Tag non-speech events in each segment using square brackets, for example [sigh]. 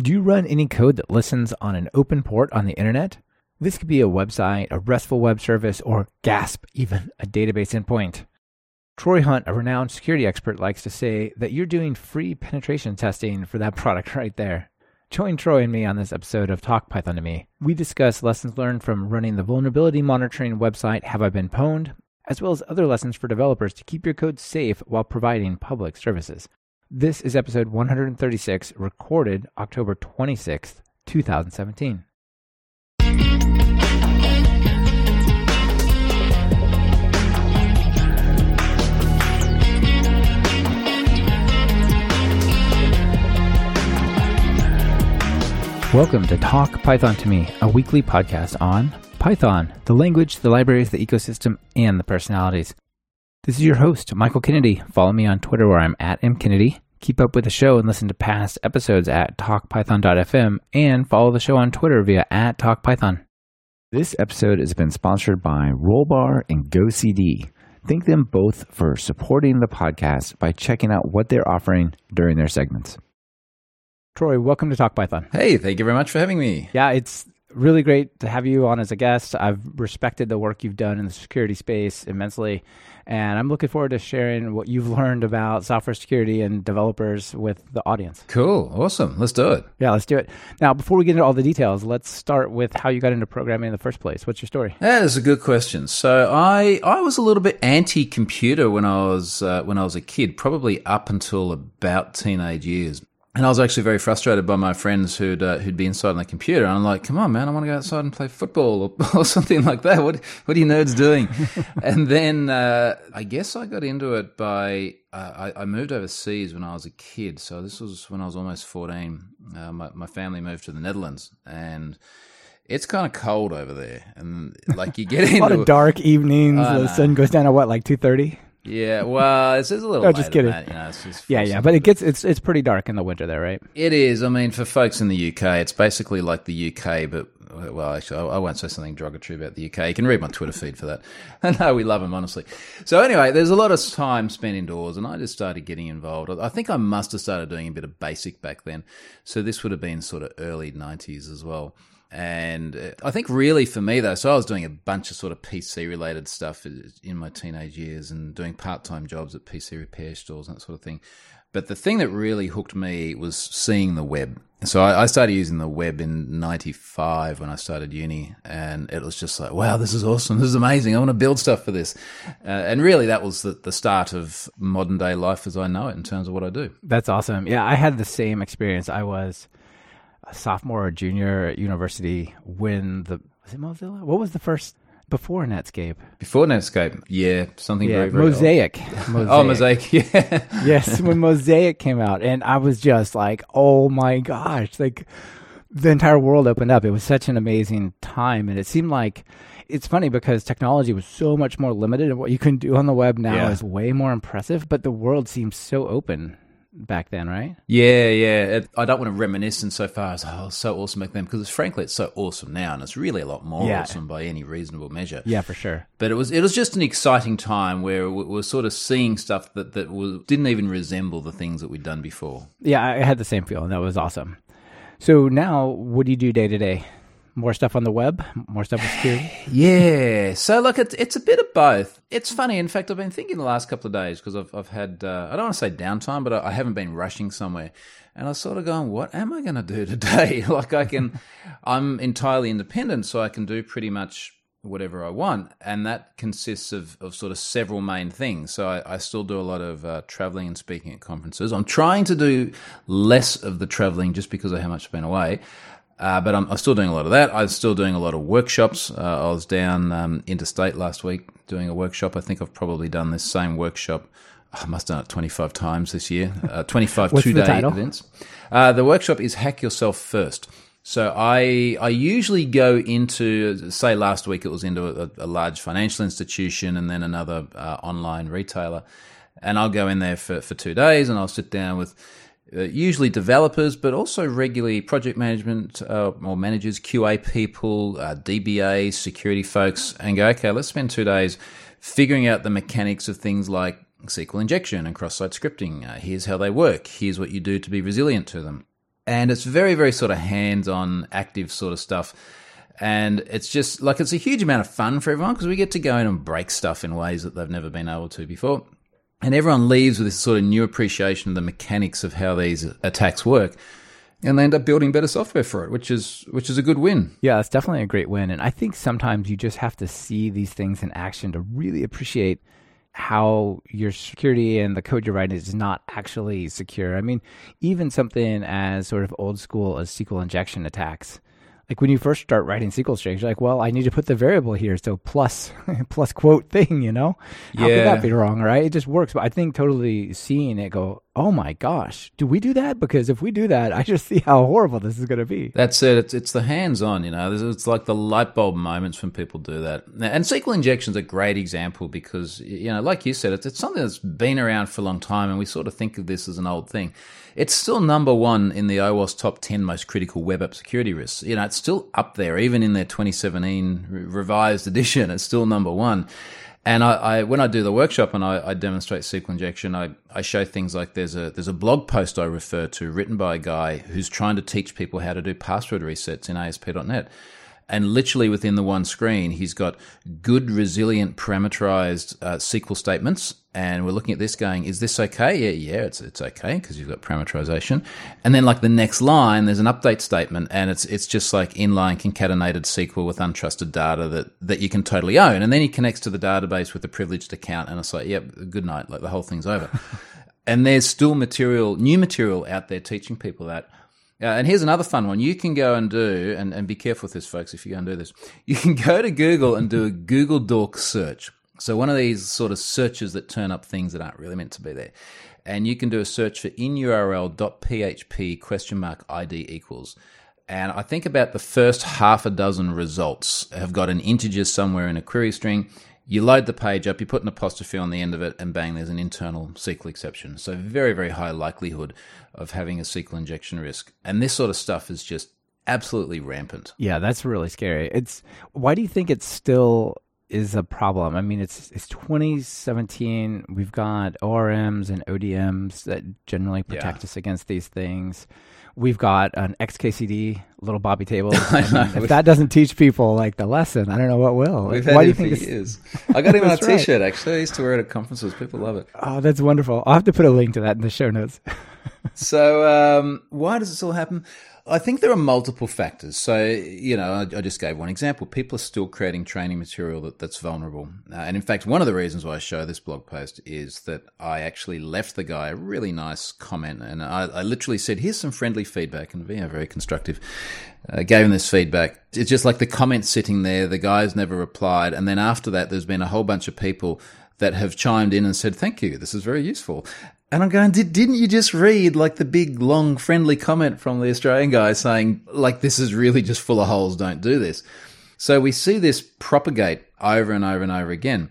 Do you run any code that listens on an open port on the internet? This could be a website, a RESTful web service, or GASP, even a database endpoint. Troy Hunt, a renowned security expert, likes to say that you're doing free penetration testing for that [laughs] product right there. Join Troy and me on this episode of Talk Python to Me. We discuss lessons learned from running the vulnerability monitoring website Have I Been Pwned, as well as other lessons for developers to keep your code safe while providing public services. This is episode 136, recorded October 26th, 2017. Welcome to Talk Python to Me, a weekly podcast on Python, the language, the libraries, the ecosystem, and the personalities. This is your host, Michael Kennedy. Follow me on Twitter where I'm at mkennedy. Keep up with the show and listen to past episodes at talkpython.fm and follow the show on Twitter via at talkpython. This episode has been sponsored by Rollbar and GoCD. Thank them both for supporting the podcast by checking out what they're offering during their segments. Troy, welcome to Talk Python. Hey, thank you very much for having me. Yeah, it's really great to have you on as a guest. I've respected the work you've done in the security space immensely, and I'm looking forward to sharing what you've learned about software security and developers with the audience. Cool, awesome. Let's do it. Yeah, let's do it. Now, before we get into all the details, let's start with how you got into programming in the first place. What's your story? Yeah, that's a good question. So I I was a little bit anti-computer when I was uh, when I was a kid, probably up until about teenage years. And I was actually very frustrated by my friends who'd uh, who'd be inside on the computer. And I'm like, "Come on, man! I want to go outside and play football or, [laughs] or something like that. What what are you nerds doing?" [laughs] and then uh, I guess I got into it by uh, I, I, moved overseas when I was a kid. So this was when I was almost 14. Uh, my, my family moved to the Netherlands, and it's kind of cold over there. And like you get [laughs] into a lot of dark evenings. the sun goes down at what, like two thirty? Yeah, well, it's, it's a little. no, just kidding. That, you know, yeah, yeah, but it gets it's it's pretty dark in the winter there, right? It is. I mean, for folks in the UK, it's basically like the UK, but well, actually, I won't say something derogatory about the UK. You can read my Twitter feed for that. [laughs] no, we love them honestly. So anyway, there's a lot of time spent indoors, and I just started getting involved. I think I must have started doing a bit of basic back then, so this would have been sort of early '90s as well. And uh, I think really for me though, so I was doing a bunch of sort of PC related stuff in my teenage years and doing part time jobs at PC repair stores and that sort of thing. But the thing that really hooked me was seeing the web. So I, started using the web in '95 when I started uni, and it was just like, wow, this is awesome! This is amazing! I want to build stuff for this. Uh, and really, that was the, the start of modern day life as I know it in terms of what I do. That's awesome. Yeah, I had the same experience. I was a sophomore or junior at university when the was it Mozilla? What was the first before Netscape? Before Netscape, yeah, something yeah, very, very Mosaic. Mosaic. [laughs] Oh, Mosaic, [laughs] yeah. yes, when Mosaic came out, and I was just like, oh my gosh, like the entire world opened up. It was such an amazing time, and it seemed like it's funny because technology was so much more limited, and what you can do on the web now yeah. is way more impressive. But the world seems so open back then, right? Yeah, yeah. It, I don't want to reminisce in so far as oh, was so awesome back then because frankly it's so awesome now, and it's really a lot more yeah. awesome by any reasonable measure. Yeah, for sure. But it was it was just an exciting time where we were sort of seeing stuff that that was, didn't even resemble the things that we'd done before. Yeah, I had the same feeling. That was awesome. So now, what do you do day to day? More stuff on the web, more stuff with security? [sighs] yeah. So look, it's it's a bit of both. It's funny. In fact, I've been thinking the last couple of days because I've I've had uh, I don't want to say downtime, but I, I haven't been rushing somewhere, and I was sort of going, what am I going to do [laughs] today? [laughs] like I can, [laughs] I'm entirely independent, so I can do pretty much whatever I want, and that consists of, of sort of several main things. So I, I still do a lot of uh, traveling and speaking at conferences. I'm trying to do less of the traveling just because of how much I've been away. Uh, but I'm, I'm, still doing a lot of that. I'm still doing a lot of workshops. Uh, I was down um, interstate last week doing a workshop. I think I've probably done this same workshop. I must have done it 25 times this year. Uh, [laughs] 25 two day events. Uh, the workshop is Hack Yourself First. So I I usually go into say last week it was into a, a large financial institution and then another uh, online retailer, and I'll go in there for, for two days and I'll sit down with uh, usually developers, but also regularly project management uh, or managers, QA people, uh, DBA, security folks, and go, okay, let's spend two days figuring out the mechanics of things like SQL injection and cross site scripting. Uh, here's how they work. Here's what you do to be resilient to them. and it's very, very sort of hands on, active sort of stuff. And it's just like it's a huge amount of fun for everyone because we get to go in and break stuff in ways that they've never been able to before. And everyone leaves with this sort of new appreciation of the mechanics of how these attacks work. And they end up building better software for it, which is which is a good win. Yeah, it's definitely a great win. And I think sometimes you just have to see these things in action to really appreciate how your security and the code you're writing is not actually secure. I mean, even something as sort of old school as SQL injection attacks like when you first start writing SQL strings, you're like, well, I need to put the variable here, so plus [laughs] plus quote thing, you know? How yeah. could that be wrong, right? It just works. But I think totally seeing it go, oh my gosh, do we do that? Because if we do that, I just [laughs] see how horrible this is going to be. That's it. It's, it's the hands on, you know? It's like the light bulb moments when people do that. And SQL injection is a great example because, you know, like you said, it's, it's something that's been around for a long time, and we sort of think of this as an old thing. It's still number one in the OWASP top 10 most critical web app security risks. You know, it's still up there, even in their 2017 revised [laughs] edition, it's still number one. And I, I, when I do the workshop and I, I, demonstrate SQL injection, I, I show things like there's a there's a blog post I refer to written by a guy who's trying to teach people how to do password resets in ASP.NET. And literally within the one screen, he's got good, resilient, parameterized uh, SQL statements. And we're looking at this going, is this okay? Yeah, yeah, it's, it's okay because you've got parameterization. And then like the next line, there's an update statement and it's, it's just like inline concatenated SQL with untrusted data that, that you can totally own. And then he connects to the database with a privileged account and it's like, yep, good night. Like the whole thing's over. [laughs] and there's still material, new material out there teaching people that. Uh, and here's another fun one. You can go and do, and, and be careful with this, folks, if you go and do this. You can go to Google and do a Google Dork search. So one of these sort of searches that turn up things that aren't really meant to be there. And you can do a search for inurl.php question mark ID equals. And I think about the first half a dozen results have got an integer somewhere in a query string. You load the page up, you put an apostrophe on the end of it, and bang, there's an internal SQL exception. So, very, very high likelihood of having a SQL injection risk. And this sort of stuff is just absolutely rampant. Yeah, that's really scary. It's why do you think it's still is a problem? I mean, it's it's 2017. We've got ORMs and ODMs that generally protect yeah. us against these things we've got an XKCD little Bobby table. [laughs] if that doesn't teach people like the lesson, I don't know what will. We've Why do you think for years. I got [laughs] him on a T-shirt actually. I used to wear it at conferences. People love it. Oh, that's wonderful. I'll have to put a link to that in the show notes. so, um, why does this all happen? I think there are multiple factors. So, you know, I, I, just gave one example. People are still creating training material that, that's vulnerable. Uh, and in fact, one of the reasons why I show this blog post is that I actually left the guy a really nice comment. And I, I literally said, here's some friendly feedback. And yeah, very constructive. Uh, gave him this feedback. It's just like the comment sitting there. The guy's never replied. And then after that, there's been a whole bunch of people that have chimed in and said, thank you. This is very useful. And I'm going, Did, didn't you just read like the big, long, friendly comment from the Australian guy saying, like, this is really just full of holes, don't do this? So we see this propagate over and over and over again.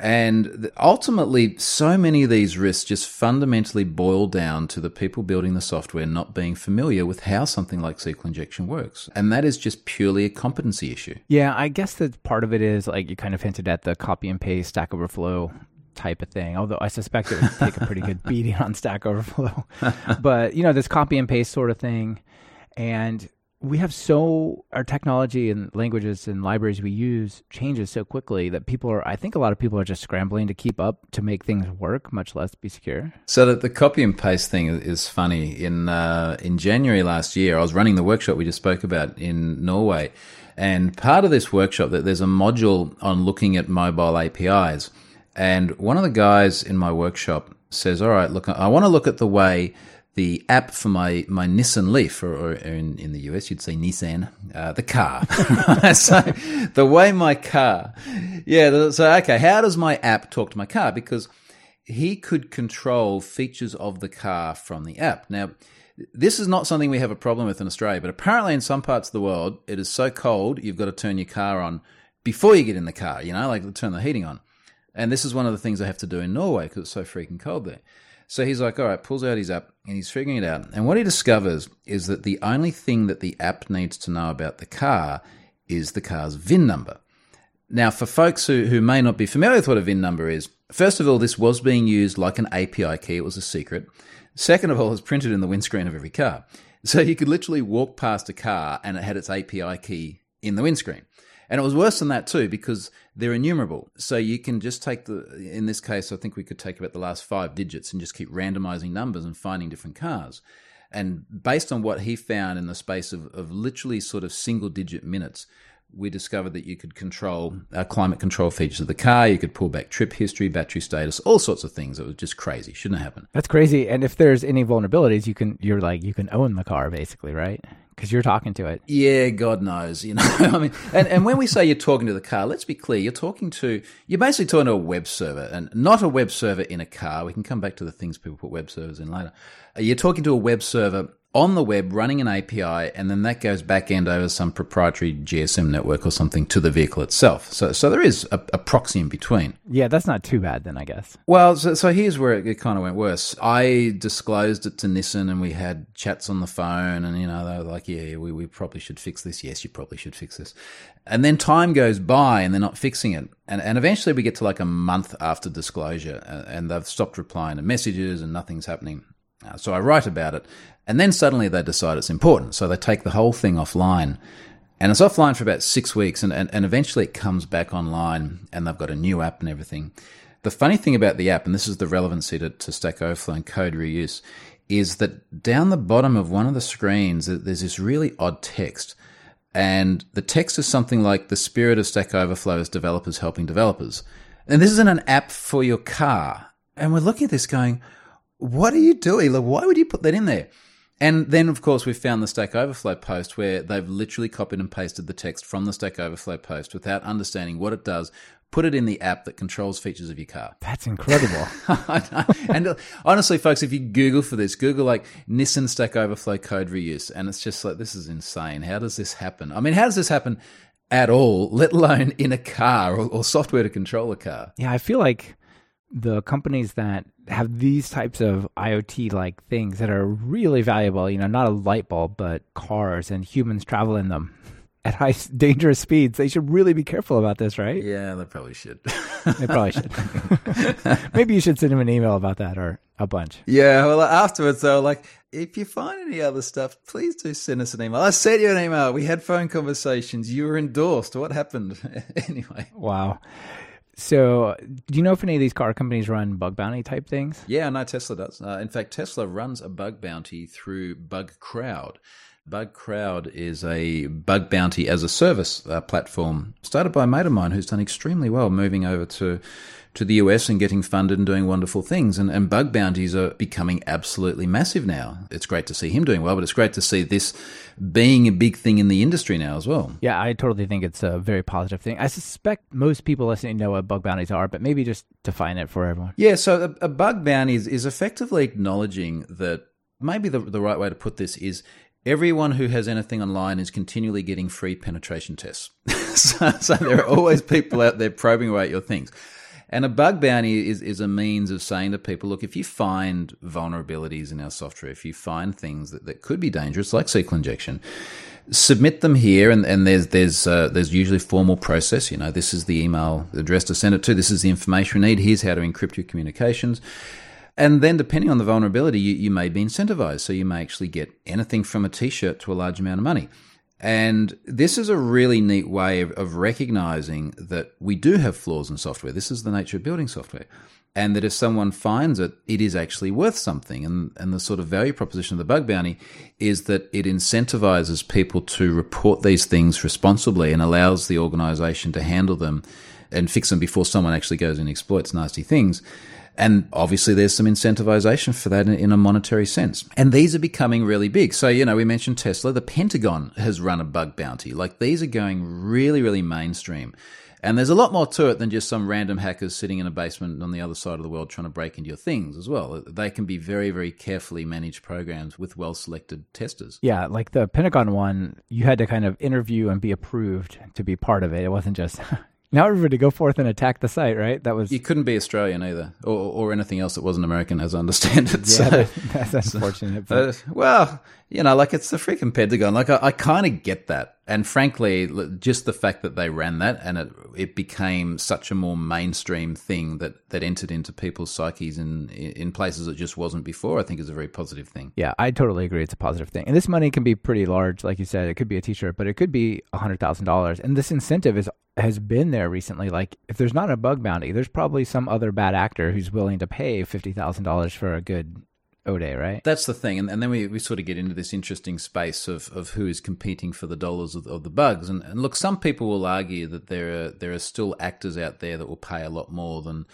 And ultimately, so many of these risks just fundamentally boil down to the people building the software not being familiar with how something like SQL injection works. And that is just purely a competency issue. Yeah, I guess that part of it is like you kind of hinted at the copy and paste Stack Overflow type of thing. Although I suspect it would take a pretty good beating on Stack Overflow. [laughs] but you know, this copy and paste sort of thing, and we have so our technology and languages and libraries we use changes so quickly that people are. I think a lot of people are just scrambling to keep up to make things work, much less be secure. So that the copy and paste thing is funny. In uh, in January last year, I was running the workshop we just spoke about in Norway. And part of this workshop, that there's a module on looking at mobile APIs. And one of the guys in my workshop says, All right, look, I want to look at the way the app for my, my Nissan Leaf, or, or in, in, the US, you'd say Nissan, uh, the car. [laughs] so the way my car, yeah, so okay, how does my app talk to my car? Because he could control features of the car from the app. Now, this is not something we have a problem with in Australia, but apparently in some parts of the world, it is so cold, you've got to turn your car on before you get in the car, you know, like turn the heating on. And this is one of the things I have to do in Norway because it's so freaking cold there. So he's like, all right, pulls out his app and he's figuring it out. And what he discovers is that the only thing that the app needs to know about the car is the car's VIN number. Now, for folks who, who may not be familiar with what a VIN number is, first of all, this was being used like an API key, it was a secret. Second of all, it's printed in the windscreen of every car. So you could literally walk past a car and it had its API key in the windscreen. And it was worse than that too because they're enumerable. So you can just take the, in this case, I think we could take about the last five digits and just keep randomizing numbers and finding different cars. And based on what he found in the space of, of literally sort of single digit minutes, we discovered that you could control uh, climate control features of the car. You could pull back trip history, battery status, all sorts of things. It was just crazy. Shouldn't have happened. That's crazy. And if there's any vulnerabilities, you can you're like you can own the car basically, right? Because you're talking to it. Yeah, God knows. You [laughs] know, I mean, and, and when we say you're talking to the car, let's be clear. You're talking to you're basically talking to a web server, and not a web server in a car. We can come back to the things people put web servers in later. You're talking to a web server on the web running an API, and then that goes back end over some proprietary GSM network or something to the vehicle itself. So, so there is a, a proxy in between. Yeah, that's not too bad then, I guess. Well, so, so here's where it, it kind of went worse. I disclosed it to Nissan, and we had chats on the phone, and you know they were like, "Yeah, we, we probably should fix this. Yes, you probably should fix this." And then time goes by, and they're not fixing it. And, and eventually we get to like a month after disclosure, uh, and they've stopped replying to messages, and nothing's happening. Uh, so I write about it, and then suddenly they decide it's important. So they take the whole thing offline. And it's offline for about six weeks, and, and, and eventually it comes back online, and they've got a new app and everything. The funny thing about the app, and this is the relevancy to, to Stack Overflow and code reuse, is that down the bottom of one of the screens, there's this really odd text. And the text is something like the spirit of Stack Overflow is developers helping developers. And this isn't an app for your car. And we're looking at this going, what are you doing? Like, why would you put that in there? And then, of course, we found the Stack Overflow post where they've literally copied and pasted the text from the Stack Overflow post without understanding what it does, put it in the app that controls features of your car. That's incredible. [laughs] and uh, honestly, folks, if you Google for this, Google like Nissan Stack Overflow code reuse, and it's just like, this is insane. How does this happen? I mean, how does this happen at all, let alone in a car or, or software to control a car? Yeah, I feel like the companies that have these types of IoT like things that are really valuable, you know, not a light bulb, but cars and humans travel in them [laughs] at high dangerous speeds. They should really be careful about this, right? Yeah, they probably should. they probably should. [laughs] Maybe you should send him an email about that or a bunch. Yeah, well, afterwards, though, like, if you find any other stuff, please do send us an email. I sent you an email. We had phone conversations. You were endorsed. What happened? [laughs] anyway. Wow. So, do you know if any of these car companies run bug bounty type things? Yeah, no, Tesla does. Uh, in fact, Tesla runs a bug bounty through Bugcrowd. Bugcrowd is a bug bounty as a service uh, platform started by a mate of mine who's done extremely well moving over to to the US and getting funded and doing wonderful things. And, and bug bounties are becoming absolutely massive now. It's great to see him doing well, but it's great to see this being a big thing in the industry now as well. Yeah, I totally think it's a very positive thing. I suspect most people listening know what bug bounties are, but maybe just define it for everyone. Yeah, so a, a bug bounty is, is effectively acknowledging that maybe the, the right way to put this is everyone who has anything online is continually getting free penetration tests. [laughs] so, so, there are always people out there probing away at your things. And a bug bounty is, is a means of saying to people, look, if you find vulnerabilities in our software, if you find things that, that could be dangerous, like SQL injection, submit them here. And, and there's there's uh, there's usually formal process. You know this is the email address to send it to. This is the information we need. Here's how to encrypt your communications and then, depending on the vulnerability, you, you may be incentivized. So, you may actually get anything from a t shirt to a large amount of money. And this is a really neat way of, of, recognizing that we do have flaws in software. This is the nature of building software. And that if someone finds it, it is actually worth something. And, and the sort of value proposition of the bug bounty is that it incentivizes people to report these things responsibly and allows the organization to handle them and fix them before someone actually goes and exploits nasty things. And obviously, there's some incentivization for that in, a monetary sense. And these are becoming really big. So, you know, we mentioned Tesla. The Pentagon has run a bug bounty. Like, these are going really, really mainstream. And there's a lot more to it than just some random hackers sitting in a basement on the other side of the world trying to break into your things as well. They can be very, very carefully managed programs with well selected testers. Yeah, like the Pentagon one, you had to kind of interview and be approved to be part of it. It wasn't just [laughs] Now everybody go forth and attack the site, right? That was You couldn't be Australian either, or, or anything else that wasn't American, as I understand it. [laughs] yeah, so, that- that's unfortunate. but- uh, well, you know, like it's the freaking Pentagon. Like I, I kind of get that, and frankly, just the fact that they ran that and it it became such a more mainstream thing that that entered into people's psyches in in places it just wasn't before. I think is a very positive thing. Yeah, I totally agree. It's a positive thing. And this money can be pretty large, like you said. It could be a T-shirt, but it could be hundred thousand dollars. And this incentive is has been there recently. Like, if there's not a bug bounty, there's probably some other bad actor who's willing to pay fifty thousand dollars for a good O day, right? That's the thing, and, and then we, we sort of get into this interesting space of, of who is competing for the dollars of, of the bugs. And, and look, some people will argue that there are there are still actors out there that will pay a lot more than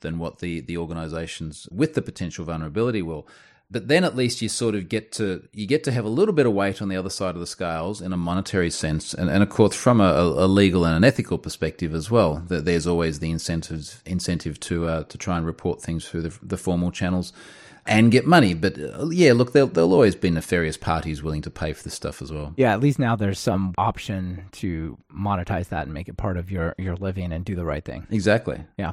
than what the the organisations with the potential vulnerability will. But then at least you sort of get to you get to have a little bit of weight on the other side of the scales in a monetary sense, and, and of course from a, a legal and an ethical perspective as well. That there's always the incentive incentive to uh, to try and report things through the, the formal channels and get money. But uh, yeah, look, there'll, there'll always be nefarious parties willing to pay for this stuff as well. Yeah, at least now there's some option to monetize that and make it part of your your living and do the right thing. Exactly. Yeah.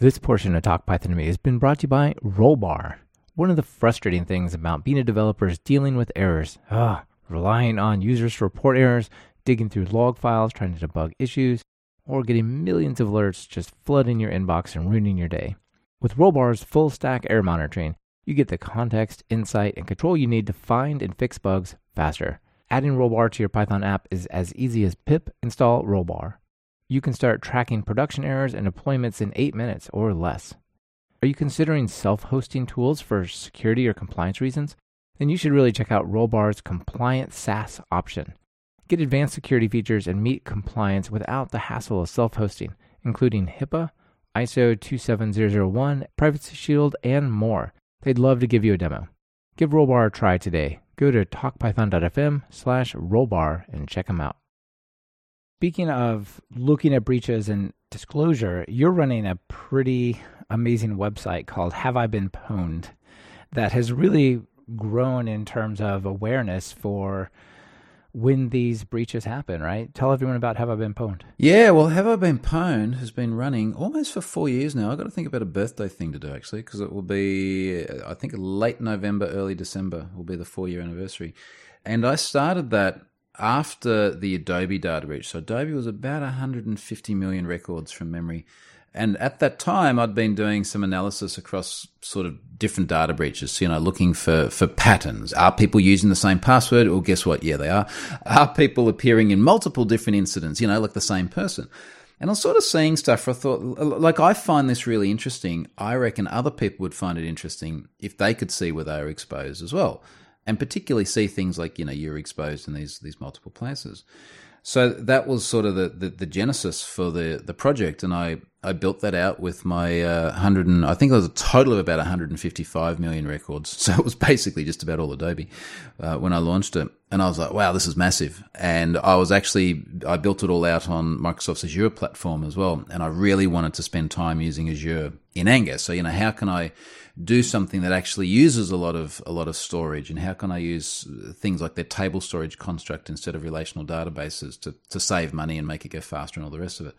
This portion of Talk Python to Me has been brought to you by Rollbar. One of the frustrating things about being a developer is dealing with errors. Ah, relying on users to report errors, digging through log files, trying to debug issues, or getting millions of alerts just flooding your inbox and ruining your day. With Rollbar's full stack error monitoring, you get the context, insight, and control you need to find and fix bugs faster. Adding Rollbar to your Python app is as easy as pip install Rollbar you can start tracking production errors and deployments in eight minutes or less. Are you considering self hosting tools for security or compliance reasons? Then you should really check out Rollbar's compliant SaaS option. Get advanced security features and meet compliance without the hassle of self hosting, including HIPAA, ISO 27001, Privacy Shield, and more. They'd love to give you a demo. Give Rollbar a try today. Go to talkpython.fm slash rollbar and check them out. Speaking of looking at breaches and disclosure, you're running a pretty amazing website called Have I Been Pwned that has really grown in terms of awareness for when these breaches happen, right? Tell everyone about Have I Been Pwned. Yeah, well, Have I Been Pwned has been running almost for four years now. I've got to think about a birthday thing to do, actually, because it will be, I think, late November, early December will be the four year anniversary. And I started that after the Adobe data breach. So Adobe was about 150 million records from memory. And at that time, I'd been doing some analysis across sort of different data breaches, you know, looking for, for patterns. Are people using the same password? Well, guess what? Yeah, they are. Are people appearing in multiple different incidents, you know, like the same person? And I was sort of seeing stuff. I thought, like, I find this really interesting. I reckon other people would find it interesting if they could see where they are exposed as well and particularly see things like you know you're exposed in these these multiple places. So that was sort of the, the, the genesis for the, the project, and I, I built that out with my uh, hundred and I think it was a total of about 155 million records. [laughs] So it was basically just about all Adobe uh, when I launched it, and I was like, wow, this is massive. And I was actually I built it all out on Microsoft's Azure platform as well, and I really wanted to spend time using Azure in anger. So you know, how can I do something that actually uses a lot of a lot of storage and how can I use things like their table storage construct instead of relational databases to, to save money and make it go faster and all the rest of it.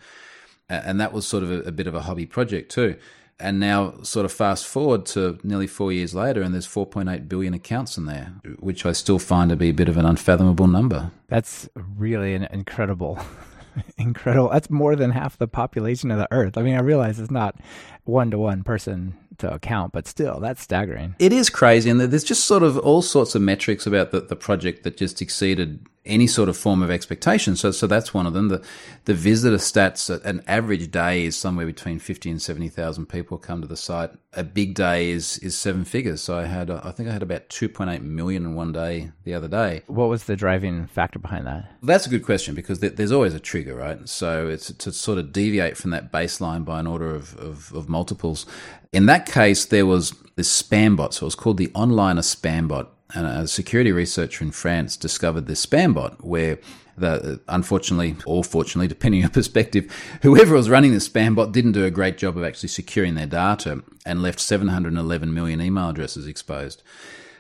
And that was sort of a, a bit of a hobby project too. And now, sort of fast forward to nearly four years later, and there's 4.8 billion accounts in there, which I still find to be a bit of an unfathomable number. That's really an incredible, [laughs] incredible. That's more than half the population of the Earth. I mean, I realize it's not one to one person to account, but still, that's staggering. It is crazy, and there's just sort of all sorts of metrics about the, the project that just exceeded any sort of form of expectation. So, so that's one of them. The the visitor stats, uh, an average day is somewhere between fifty and seventy thousand people come to the site. A big day is is seven figures. So I had, uh, I think I had about two point eight million in one day the other day. What was the driving factor behind that? That's a good question because there's always a trigger, right? So it's to sort of deviate from that baseline by an order of, of, of multiples. In that case, there was this spam bot. So it was called the Onliner spam bot. A security researcher in France discovered this spam bot where the, unfortunately, or fortunately, depending on your perspective, whoever was running the spam bot didn't do a great job of actually securing their data and left 711 million email addresses exposed.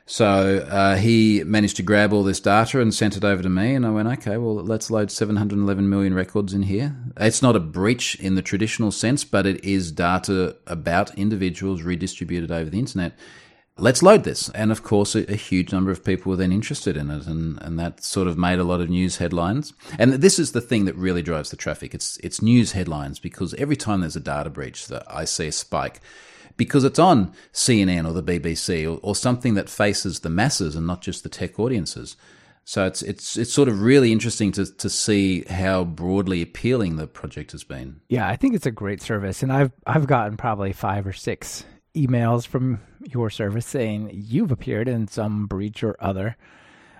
So uh, he managed to grab all this data and sent it over to me, and I went, okay, well, let's load 711 million records in here. It's not a breach in the traditional sense, but it is data about individuals redistributed over the internet. Let's load this. And of course, a, a, huge number of people were then interested in it, and, and that sort of made a lot of news headlines. And this is the thing that really drives the traffic. It's it's news headlines because every time there's a data breach, that I see a spike because it's on CNN or the BBC or, or something that faces the masses and not just the tech audiences. So it's it's it's sort of really interesting to to see how broadly appealing the project has been. Yeah, I think it's a great service, and I've I've gotten probably five or six emails from your service saying you've appeared in some breach or other.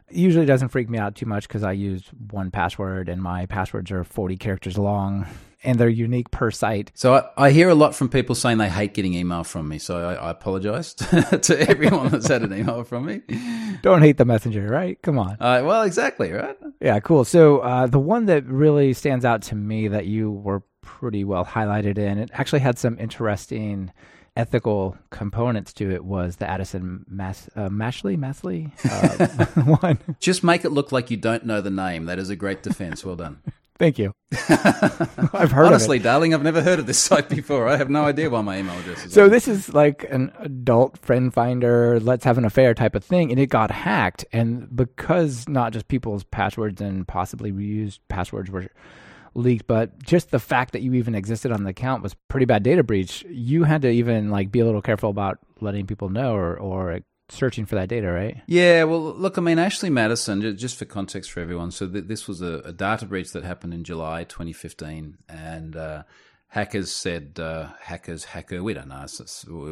usually doesn't freak me out too much because I use 1Password and my passwords are 40 characters long and they're unique per site. So I, I, hear a lot from people saying they hate getting email from me. So I, I apologize [laughs] to everyone that's had an email from me. Don't hate the messenger, right? Come on. Uh, well, exactly, right? Yeah, cool. So uh, the one that really stands out to me that you were pretty well highlighted in, it actually had some interesting ethical components to it was the Addison Mas- uh, Mashley Mashley [laughs] uh, [laughs] one. Just make it look like you don't know the name. That is a great defense. Well done. [laughs] Thank you. I've heard Honestly, darling, I've never heard of this site before. I have no idea why my email address is. So on. this is like an adult friend finder, let's have an affair type of thing, and it got hacked. And because not just people's passwords and possibly reused passwords were leaked, but just the fact that you even existed on the account was pretty bad data breach. You had to even like be a little careful about letting people know or or searching for that data, right? Yeah, well, look, I mean, Ashley Madison, just for context for everyone, so th- this was a, a, data breach that happened in July 2015, and uh, hackers said, uh, hackers, hacker, we don't know,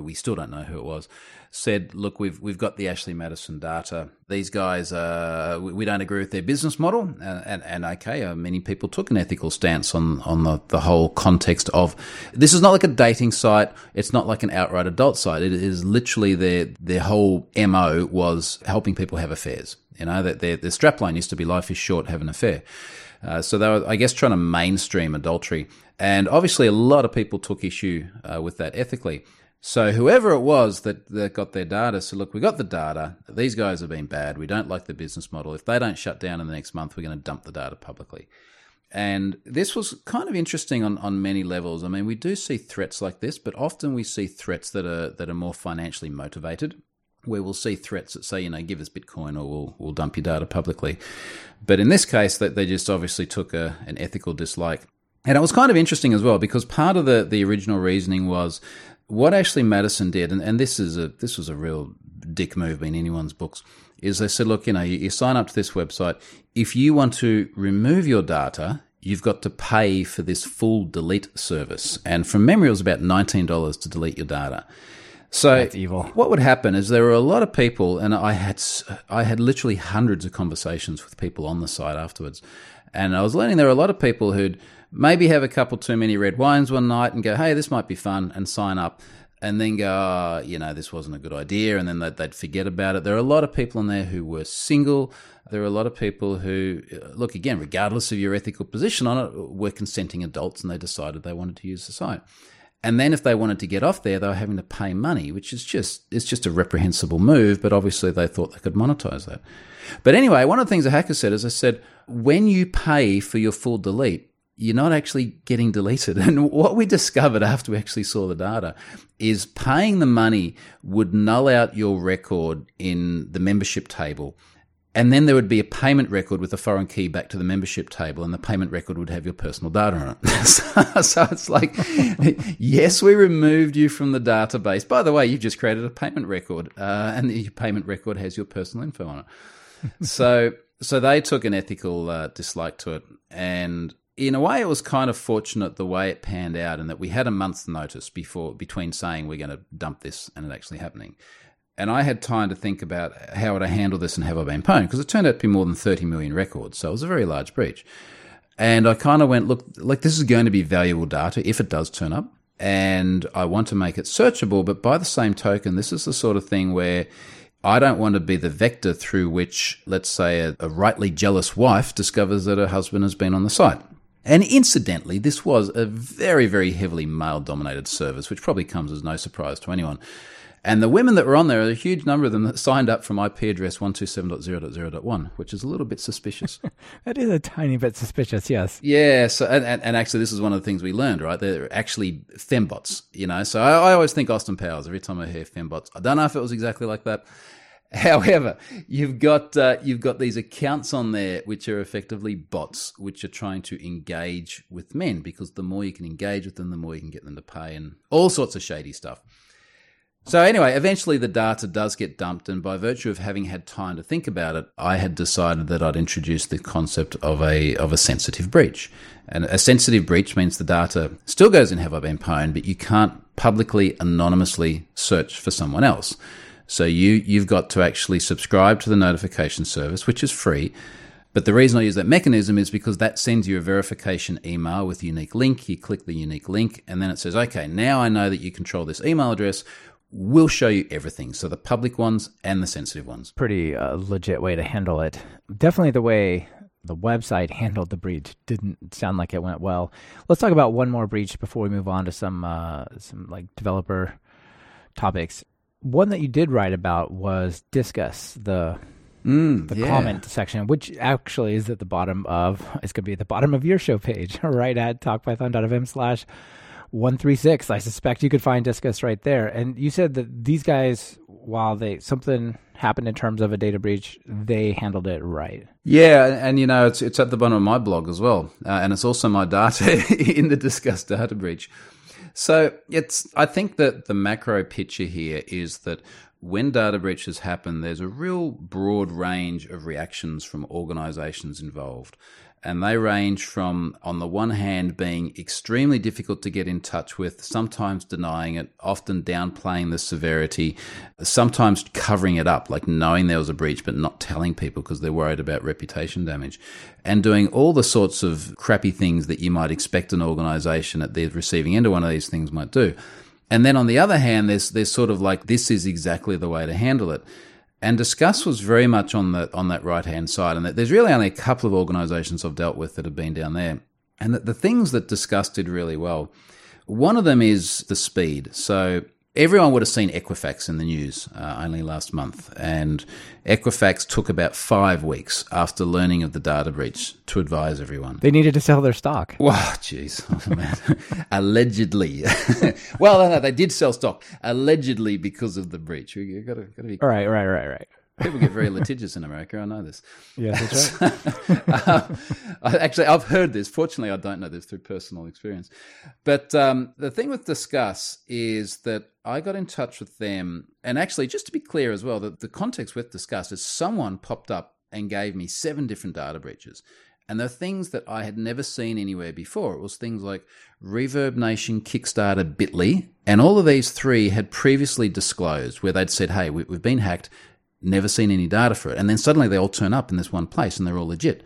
we still don't know who it was, said, look, we've we've got the Ashley Madison data. These guys, uh, we, don't agree with their business model, and and, and okay, uh, many people took an ethical stance on on the, the whole context of this is not like a dating site. It's not like an outright adult site. It is literally their their whole mo was helping people have affairs. You know that their their strapline used to be life is short, have an affair. Uh, so they were, I guess, trying to mainstream adultery. And obviously, a lot of people took issue uh, with that ethically. So whoever it was that, that got their data said, look, we got the data. These guys have been bad. We don't like the business model. If they don't shut down in the next month, we're going to dump the data publicly. And this was kind of interesting on, on many levels. I mean, we do see threats like this, but often we see threats that are that are more financially motivated, where we'll see threats that say, you know, give us Bitcoin or we'll we'll dump your data publicly. But in this case, that they just obviously took a, an ethical dislike. And it was kind of interesting as well because part of the, the original reasoning was what Ashley Madison did, and, and this is a this was a real dick move in anyone's books, is they said, look, you know, you, you sign up to this website. If you want to remove your data, you've got to pay for this full delete service. And from memory, it was about nineteen dollars to delete your data. So That's evil. What would happen is there were a lot of people, and I had I had literally hundreds of conversations with people on the site afterwards, and I was learning there were a lot of people who'd maybe have a couple too many red wines one night and go, hey, this might be fun, and sign up. And then go, oh, you know, this wasn't a good idea. And then they'd, they'd forget about it. There are a lot of people in there who were single. There are a lot of people who, uh, look, again, regardless of your ethical position on it, were consenting adults and they decided they wanted to use the site. And then if they wanted to get off there, they were having to pay money, which is just it's just a reprehensible move. But obviously, they thought they could monetize that. But anyway, one of the things the hacker said is, I said, when you pay for your full delete, you're not actually getting deleted. [laughs] And what we discovered after we actually saw the data is paying the money would null out your record in the membership table. And then there would be a payment record with a foreign key back to the membership table, and the payment record would have your personal data on it. [laughs] so, so, it's like, [laughs] yes, we removed you from the database. By the way, you've just created a payment record, uh, and your payment record has your personal info on it. so, so they took an ethical uh, dislike to it, and in a way, it was kind of fortunate the way it panned out, and that we had a month's notice before between saying we're going to dump this and it actually happening. And I had time to think about how would I handle this and have I been pwned because it turned out to be more than 30 million records, so it was a very large breach. And I kind of went, look, like this is going to be valuable data if it does turn up, and I want to make it searchable. But by the same token, this is the sort of thing where I don't want to be the vector through which, let's say, a, a rightly jealous wife discovers that her husband has been on the site. And incidentally, this was a very, very heavily male dominated service, which probably comes as no surprise to anyone. And the women that were on there, a huge number of them that signed up from IP address 127.0.0.1, which is a little bit suspicious. [laughs] that is a tiny bit suspicious, yes. Yeah, so and, and, actually this is one of the things we learned, right? They're actually fembots, you know. So I, I always think Austin Powers every time I hear fembots. I don't know if it was exactly like that. [laughs] However, you've got uh, you've got these accounts on there which are effectively bots, which are trying to engage with men because the more you can engage with them, the more you can get them to pay, and all sorts of shady stuff. So anyway, eventually the data does get dumped, and by virtue of having had time to think about it, I had decided that I'd introduce the concept of a of a sensitive breach. And a sensitive breach means the data still goes in Have I Been Pwned, but you can't publicly anonymously search for someone else. So you you've got to actually subscribe to the notification service, which is free. But the reason I use that mechanism is because that sends you a verification email with a unique link. You click the unique link, and then it says, okay, now I know that you control this email address. We'll show you everything. So the public ones and the sensitive ones. Pretty uh, legit way to handle it. Definitely the way the website handled the breach didn't sound like it went well. Let's talk about one more breach before we move on to some uh, some like developer topics one that you did write about was Disqus the mm, the yeah. comment section, which actually is at the bottom of it's going to be at the bottom of your show page, [laughs] right at talkpython.fm slash one three six. I suspect you could find Disqus right there. And you said that these guys, while they something happened in terms of a data breach, they handled it right. Yeah, and, you know it's it's at the bottom of my blog as well, uh, and it's also my data [laughs] in the Disqus data breach. So it's I think that the macro picture here is that when data breaches happen, there's a real broad range of reactions from organizations involved. And they range from, on the one hand, being extremely difficult to get in touch with, sometimes denying it, often downplaying the severity, sometimes covering it up, like knowing there was a breach but not telling people because they're worried about reputation damage, and doing all the sorts of crappy things that you might expect an organization at the receiving end of one of these things might do. And then on the other hand, there's, there's sort of like, this is exactly the way to handle it. And Disqus was very much on the on that right hand side, and that there's really only a couple of organisations I've dealt with that have been down there. And the, the things that Disqus did really well, one of them is the speed. So everyone would have seen Equifax in the news uh, only last month, and Equifax took about five weeks after learning of the data breach to advise everyone. They needed to sell their stock. Wow, jeez, [laughs] oh, man. allegedly. [laughs] well, no, no, they did sell stock allegedly because of the breach. You got to be. All right, right, right, right. People get very litigious in America. I know this. Yeah, that's right. [laughs] um, actually, I've heard this. Fortunately, I don't know this through personal experience. But um, the thing with Disqus is that I got in touch with them, and actually, just to be clear as well, that the context with Disqus is someone popped up and gave me seven different data breaches. And they're things that I had never seen anywhere before. It was things like ReverbNation, Kickstarter, Bitly, and all of these three had previously disclosed where they'd said, hey, we've been hacked never seen any data for it. And then suddenly they all turn up in this one place and they're all legit.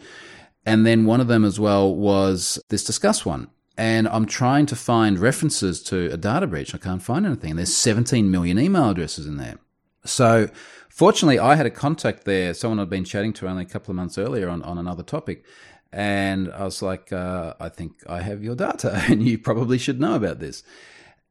And then one of them as well was this Disqus one. And I'm trying to find references to a data breach. I can't find anything. And there's 17 million email addresses in there. So fortunately, I had a contact there, someone I'd been chatting to only a couple of months earlier on, on another topic. And I was like, uh, I think I have your data [laughs] and you probably should know about this.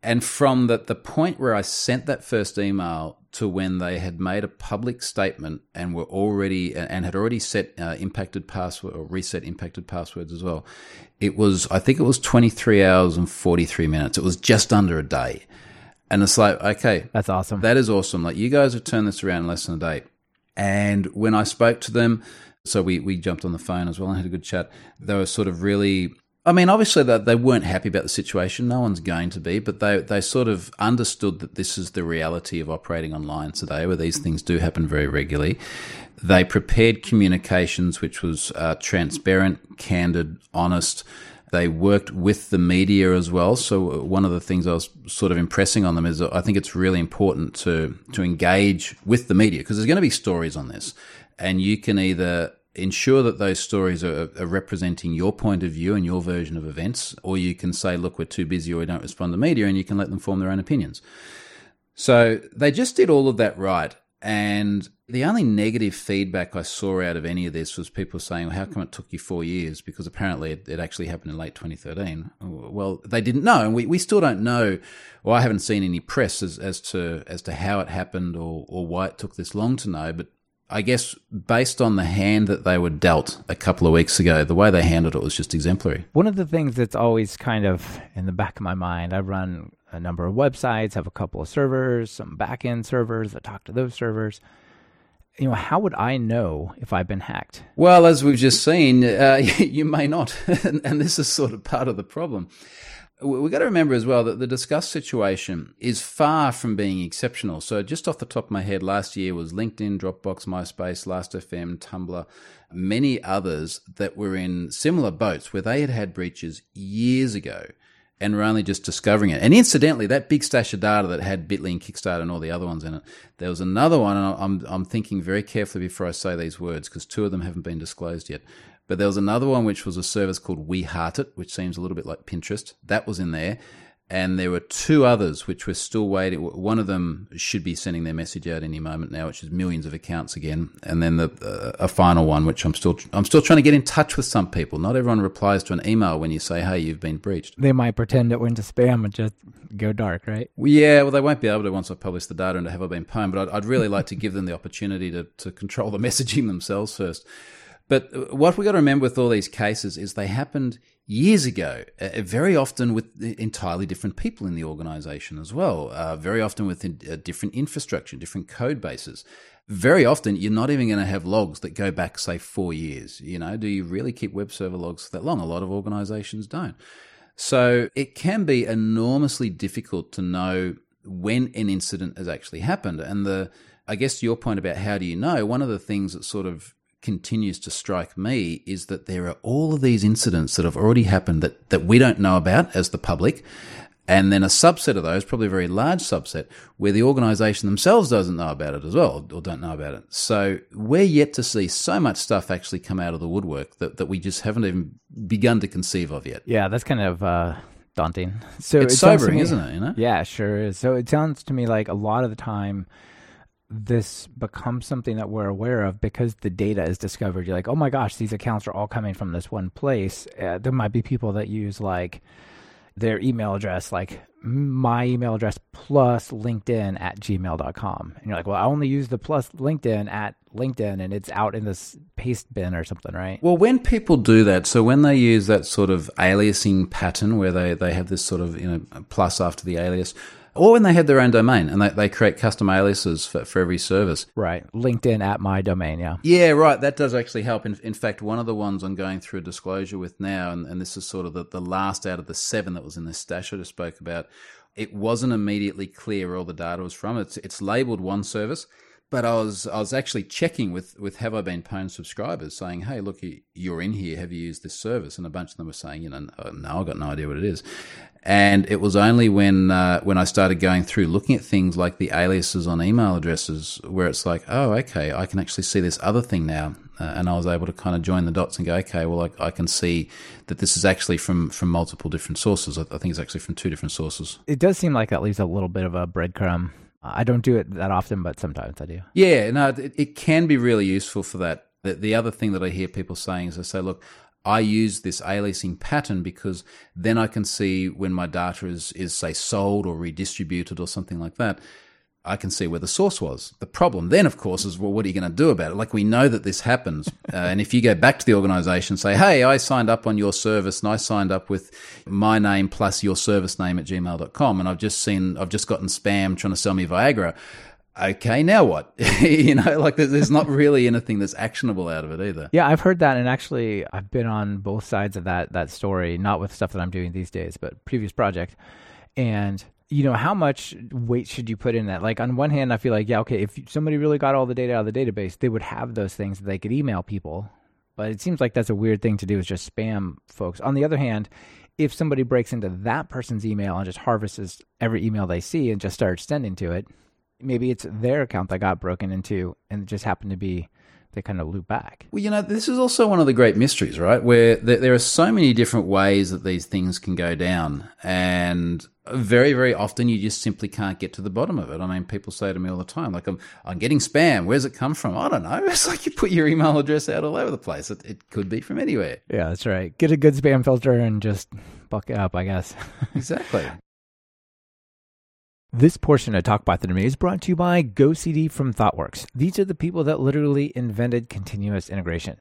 And from the, the point where I sent that first email to when they had made a public statement and were already and had already set uh, impacted password or reset impacted passwords as well. It was I think it was 23 hours and 43 minutes. It was just under a day. And it's like, okay, that's awesome. That is awesome. Like you guys have turned this around in less than a day. And when I spoke to them, so we, we jumped on the phone as well and had a good chat. They were sort of really I mean, obviously that they weren't happy about the situation. No one's going to be, but they they sort of understood that this is the reality of operating online today, where these things do happen very regularly. They prepared communications which was uh, transparent, candid, honest. They worked with the media as well. So uh, one of the things I was sort of impressing on them is I think it's really important to to engage with the media because there's going to be stories on this, and you can either ensure that those stories are, are, representing your point of view and your version of events, or you can say, look, we're too busy or we don't respond to media, and you can let them form their own opinions. So they just did all of that right. And the only negative feedback I saw out of any of this was people saying, well, how come it took you four years? Because apparently it, it, actually happened in late 2013. Well, they didn't know. And we, we still don't know, or I haven't seen any press as, as to as to how it happened or, or why it took this long to know. But I guess based on the hand that they were dealt a couple of weeks ago, the way they handled it was just exemplary. One of the things that's always kind of in the back of my mind, I run a number of websites, have a couple of servers, some backend servers that talk to those servers. You know, how would I know if I've been hacked? Well, as we've just seen, uh, [laughs] you may not, [laughs] and this is sort of part of the problem. We've got to remember as well that the Disqus situation is far from being exceptional. So, just off the top of my head, last year was LinkedIn, Dropbox, MySpace, Last.fm, Tumblr, many others that were in similar boats where they had had breaches years ago and we're only just discovering it. And incidentally, that big stash of data that had Bitly and Kickstarter and all the other ones in it, there was another one, and I'm I'm thinking very carefully before I say these words because two of them haven't been disclosed yet. But there was another one which was a service called We Heart It, which seems a little bit like Pinterest. That was in there, and there were two others which we're still waiting. One of them should be sending their message out any moment now, which is millions of accounts again, and then the uh, a final one which I'm still I'm still trying to get in touch with some people. Not everyone replies to an email when you say, "Hey, you've been breached." They might pretend it went to spam and just go dark, right? Well, yeah, well, they won't be able to once I publish the data into Have I Been Pwned, but I'd, I'd really like to give them the opportunity to to control the [laughs] messaging themselves first. But uh, what we got to remember with all these cases is they happened years ago, uh, very often with entirely different people in the organization as well, uh, very often with uh, different infrastructure, different code bases. Very often, you're not even going to have logs that go back, say, four years. You know, do you really keep web server logs that long? A lot of organizations don't. So it can be enormously difficult to know when an incident has actually happened. And the, I guess your point about how do you know, one of the things that sort of continues to strike me is that there are all of these incidents that have already happened that, that we don't know about as the public. And then a subset of those, probably a very large subset, where the organisation themselves doesn't know about it as well, or don't know about it. So we're yet to see so much stuff actually come out of the woodwork that, that we just haven't even begun to conceive of yet. Yeah, that's kind of uh, daunting. So it's it sobering, me, isn't it? You know? Yeah, sure is. So it sounds to me like a lot of the time this becomes something that we're aware of because the data is discovered. You're like, oh my gosh, these accounts are all coming from this one place. Uh, there might be people that use like their email address, like my email address plus LinkedIn at gmail.com. And you're like, well, I only use the plus LinkedIn at LinkedIn and it's out in this paste bin or something, right? Well, when people do that, so when they use that sort of aliasing pattern where they, they have this sort of, you know, plus after the alias, or when they had their own domain and they, they create custom aliases for, for every service. Right. LinkedIn at my domain, yeah. Yeah, right. That does actually help. In, in fact, one of the ones I'm going through a disclosure with now, and, and this is sort of the, the last out of the seven that was in this stash I just spoke about, it wasn't immediately clear where all the data was from. It's, it's labeled one service. But I was I was actually checking with, with Have I Been Pwned subscribers saying, hey, look, you're in here. Have you used this service? And a bunch of them were saying, you know, no, I've got no idea what it is. And it was only when uh, when I started going through looking at things like the aliases on email addresses where it's like, oh, okay, I can actually see this other thing now. Uh, and I was able to kind of join the dots and go, okay, well, I, I, can see that this is actually from from multiple different sources. I, I think it's actually from two different sources. It does seem like that leaves a little bit of a breadcrumb I don't do it that often, but sometimes I do. Yeah, no, it, it can be really useful for that. The, the other thing that I hear people saying is they say, look, I use this aliasing pattern because then I can see when my data is, is say sold or redistributed or something like that. I can see where the source was. The problem then, of course, is well, what are you going to do about it? Like we know that this happens, [laughs] uh, and if you go back to the organization, say, "Hey, I signed up on your service, and I signed up with my name plus your service name at gmail.com, and I've just seen, I've just gotten spam trying to sell me Viagra." Okay, now what? [laughs] you know, like there's, there's not really anything that's actionable out of it either. Yeah, I've heard that, and actually, I've been on both sides of that that story, not with stuff that I'm doing these days, but previous project, and you know, how much weight should you put in that? Like, on one hand, I feel like, yeah, okay, if somebody really got all the data out of the database, they would have those things that they could email people. But it seems like that's a weird thing to do is just spam folks. On the other hand, if somebody breaks into that person's email and just harvests every email they see and just starts sending to it, maybe it's their account that got broken into and it just happened to be they kind of loop back. Well, you know, this is also one of the great mysteries, right? Where there are so many different ways that these things can go down. And very, very often you just simply can't get to the bottom of it. I mean, people say to me all the time, like, I'm, I'm getting spam. Where's it come from? I don't know. [laughs] It's like you put your email address out all over the place. It, it could be from anywhere. Yeah, that's right. Get a good spam filter and just buck it up, I guess. [laughs] exactly. This portion of Talk Me is brought to you by GoCD from ThoughtWorks. These are the people that literally invented continuous integration.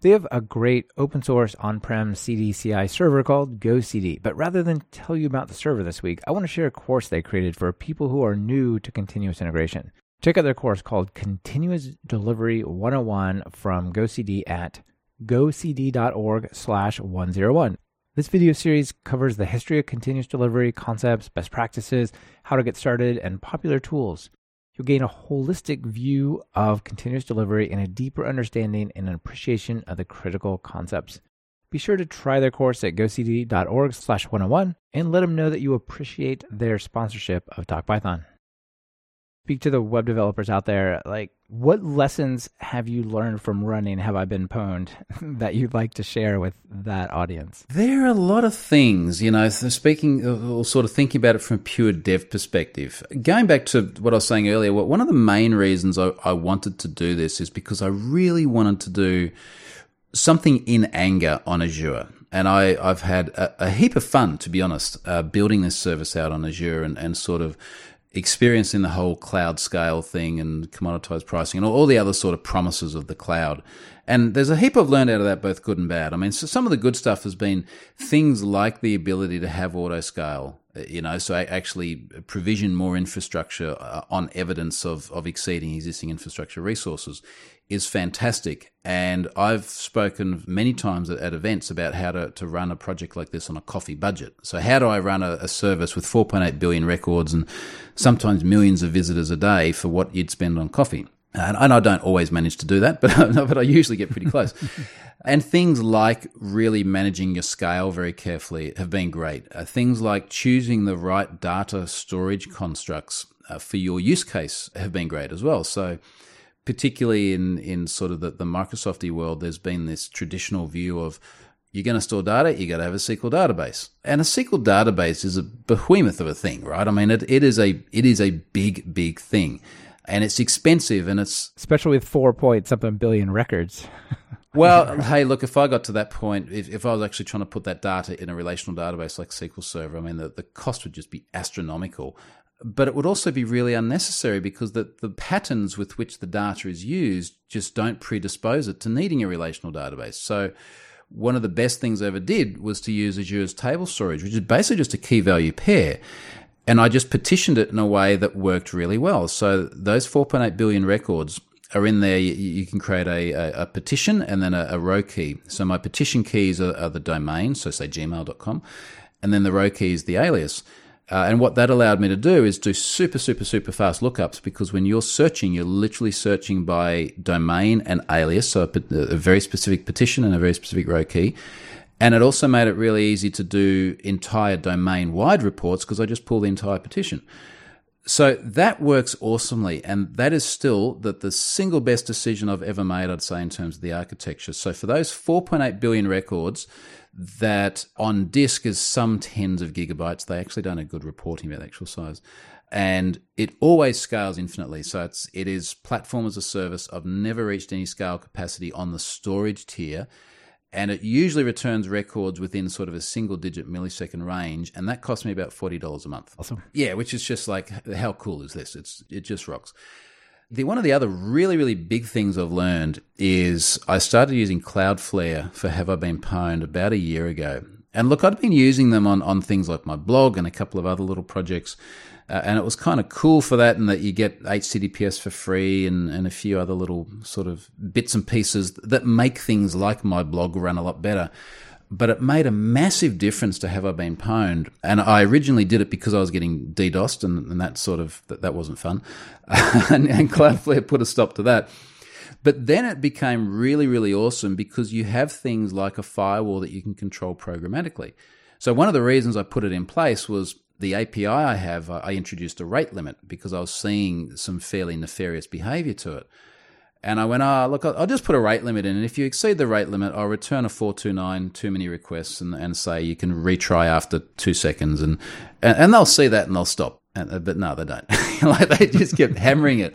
They have a great open source on prem CD CI server called GoCD. But rather than tell you about the server this week, I want to share a course they created for people who are new to continuous integration. Check out their course called Continuous Delivery 101 from GoCD at gocd.org slash 101. This video series covers the history of continuous delivery, concepts, best practices, how to get started, and popular tools. You'll gain a holistic view of continuous delivery and a deeper understanding and appreciation of the critical concepts. Be sure to try their course at gocd.org slash 101 and let them know that you appreciate their sponsorship of Talk Python speak to the web developers out there, like what lessons have you learned from running Have I Been Pwned [laughs] that you'd like to share with that audience? There are a lot of things, you know, speaking or sort of thinking about it from a pure dev perspective. Going back to what I was saying earlier, one of the main reasons I, I wanted to do this is because I really wanted to do something in anger on Azure and I, have had a, a, heap of fun, to be honest, uh, building this service out on Azure and, and sort of experiencing the whole cloud scale thing and commoditized pricing and all, the other sort of promises of the cloud. And there's a heap I've learned out of that, both good and bad. I mean, so some of the good stuff has been things like the ability to have auto scale, you know, so actually provision more infrastructure uh, on evidence of, of exceeding existing infrastructure resources is fantastic. And I've spoken many times at, at, events about how to, to run a project like this on a coffee budget. So, how do I run a, a service with 4.8 billion records and sometimes millions of visitors a day for what you'd spend on coffee? And, and I don't always manage to do that, but, [laughs] but I usually get pretty close. [laughs] and things like really managing your scale very carefully have been great. Uh, things like choosing the right data storage constructs uh, for your use case have been great as well. So, particularly in in sort of the, the Microsofty world, there's been this traditional view of you're going to store data, you got to have a SQL database, and a SQL database is a behemoth of a thing, right? I mean, it, it is a it is a big big thing, and it's expensive, and it's especially with four point something billion records. [laughs] well, hey, look, if I got to that point, if, if I was actually trying to put that data in a relational database like SQL Server, I mean, the, the cost would just be astronomical but it would also be really unnecessary because the, the patterns with which the data is used just don't predispose it to needing a relational database. So one of the best things I ever did was to use Azure's table storage, which is basically just a key value pair. And I just partitioned it in a way that worked really well. So those 4.8 billion records are in there. You, can create a, a, a partition and then a, a, row key. So my partition keys are, are the domain, so say gmail.com, and then the row key is the alias. Uh, and what that allowed me to do is do super, super, super fast lookups because when you're searching, you're literally searching by domain and alias, so a, a very specific partition and a very specific row key. And it also made it really easy to do entire domain wide reports because I just pull the entire partition. So that works awesomely. And that is still that the single best decision I've ever made, I'd say, in terms of the architecture. So for those 4.8 billion records, that on disk is some tens of gigabytes. They actually don't have good reporting about the actual size. And it always scales infinitely. So it's it is platform as a service. I've never reached any scale capacity on the storage tier. And it usually returns records within sort of a single digit millisecond range, and that costs me about forty dollars a month. Awesome. Yeah, which is just like how cool is this? It's it just rocks. The, one of the other really, really big things I've learned is I started using Cloudflare for Have I Been Pwned about a year ago. And look, I'd been using them on, on things like my blog and a couple of other little projects. Uh, and it was kind of cool for that, and that you get HTTPS for free and, and a few other little sort of bits and pieces that make things like my blog run a lot better but it made a massive difference to have I been pwned. And I originally did it because I was getting DDoSed, and, and that sort of that, that wasn't fun. [laughs] and, and Cloudflare put a stop to that. But then it became really, really awesome because you have things like a firewall that you can control programmatically. So one of the reasons I put it in place was the API I have. I introduced a rate limit because I was seeing some fairly nefarious behavior to it. And I went, oh, look, I'll, just put a rate limit in. And if you exceed the rate limit, I'll return a 429 too many requests and, and say you can retry after two seconds. And, and, and they'll see that and they'll stop. And, uh, but no, they don't. [laughs] like they just kept [laughs] hammering it.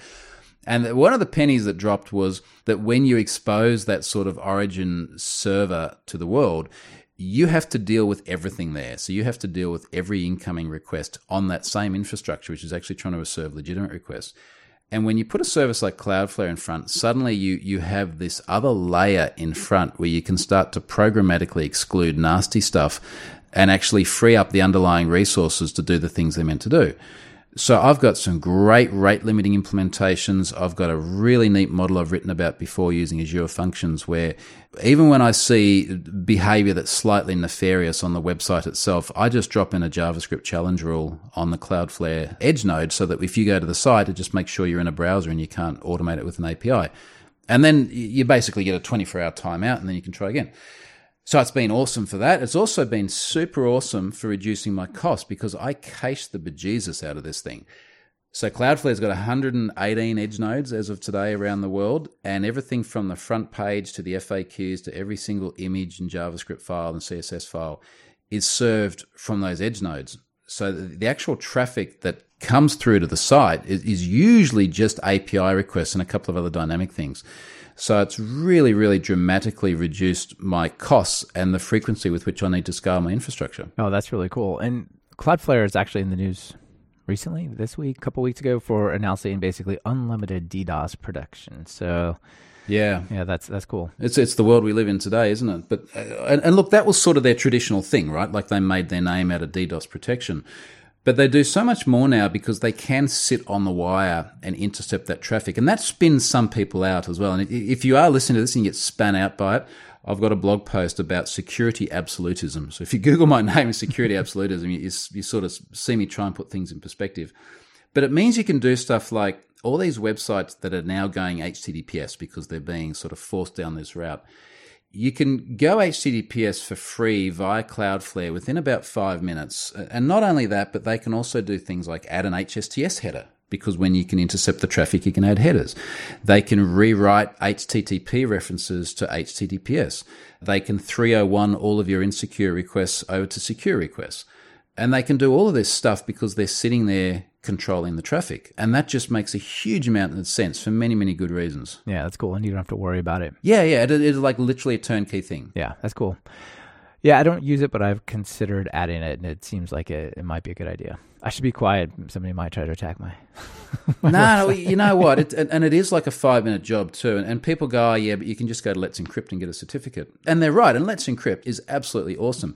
And one of the pennies that dropped was that when you expose that sort of origin server to the world, you have to deal with everything there. So you have to deal with every incoming request on that same infrastructure, which is actually trying to serve legitimate requests. And when you put a service like Cloudflare in front, suddenly you, you have this other layer in front where you can start to programmatically exclude nasty stuff and actually free up the underlying resources to do the things they're meant to do. So I've got some great rate limiting implementations. I've got a really neat model I've written about before using Azure Functions where even when I see behavior that's slightly nefarious on the website itself, I just drop in a JavaScript challenge rule on the Cloudflare Edge node so that if you go to the site, it just makes sure you're in a browser and you can't automate it with an API. And then you basically get a 24 hour timeout and then you can try again. So it's been awesome for that. It's also been super awesome for reducing my cost because I cached the bejesus out of this thing. So Cloudflare's got 118 edge nodes as of today around the world, and everything from the front page to the FAQs to every single image and JavaScript file and CSS file is served from those edge nodes. So the actual traffic that comes through to the site is, is usually just API requests and a couple of other dynamic things. So it's really, really dramatically reduced my costs and the frequency with which I need to scale my infrastructure. Oh, that's really cool. And Cloudflare is actually in the news recently, this week, a couple weeks ago, for announcing basically unlimited DDoS protection. So. Yeah, yeah, that's that's cool. It's it's the world we live in today, isn't it? But uh, and, and look, that was sort of their traditional thing, right? Like they made their name out of DDoS protection. But they do so much more now because they can sit on the wire and intercept that traffic. And that spins some people out as well. And if you are listening to this and you get spun out by it, I've got a blog post about security absolutism. So if you Google my [laughs] name, security absolutism, you, you sort of see me try and put things in perspective. But it means you can do stuff like all these websites that are now going HTTPS because they're being sort of forced down this route you can go HTTPS for free via Cloudflare within about five minutes. And not only that, but they can also do things like add an HSTS header because when you can intercept the traffic, you can add headers. They can rewrite HTTP references to HTTPS. They can 301 all of your insecure requests over to secure requests. And they can do all of this stuff because they're sitting there controlling the traffic. And that just makes a huge amount of sense for many, many good reasons. Yeah, that's cool. And you don't have to worry about it. Yeah, yeah. It, it's like literally a turnkey thing. Yeah, that's cool. Yeah, I don't use it, but I've considered adding it, and it seems like it, it might be a good idea. I should be quiet. Somebody might try to attack my. [laughs] my no, no, you know what? It, and it is like a five minute job too. And, and people go, oh, yeah, but you can just go to Let's Encrypt and get a certificate. And they're right. And Let's Encrypt is absolutely awesome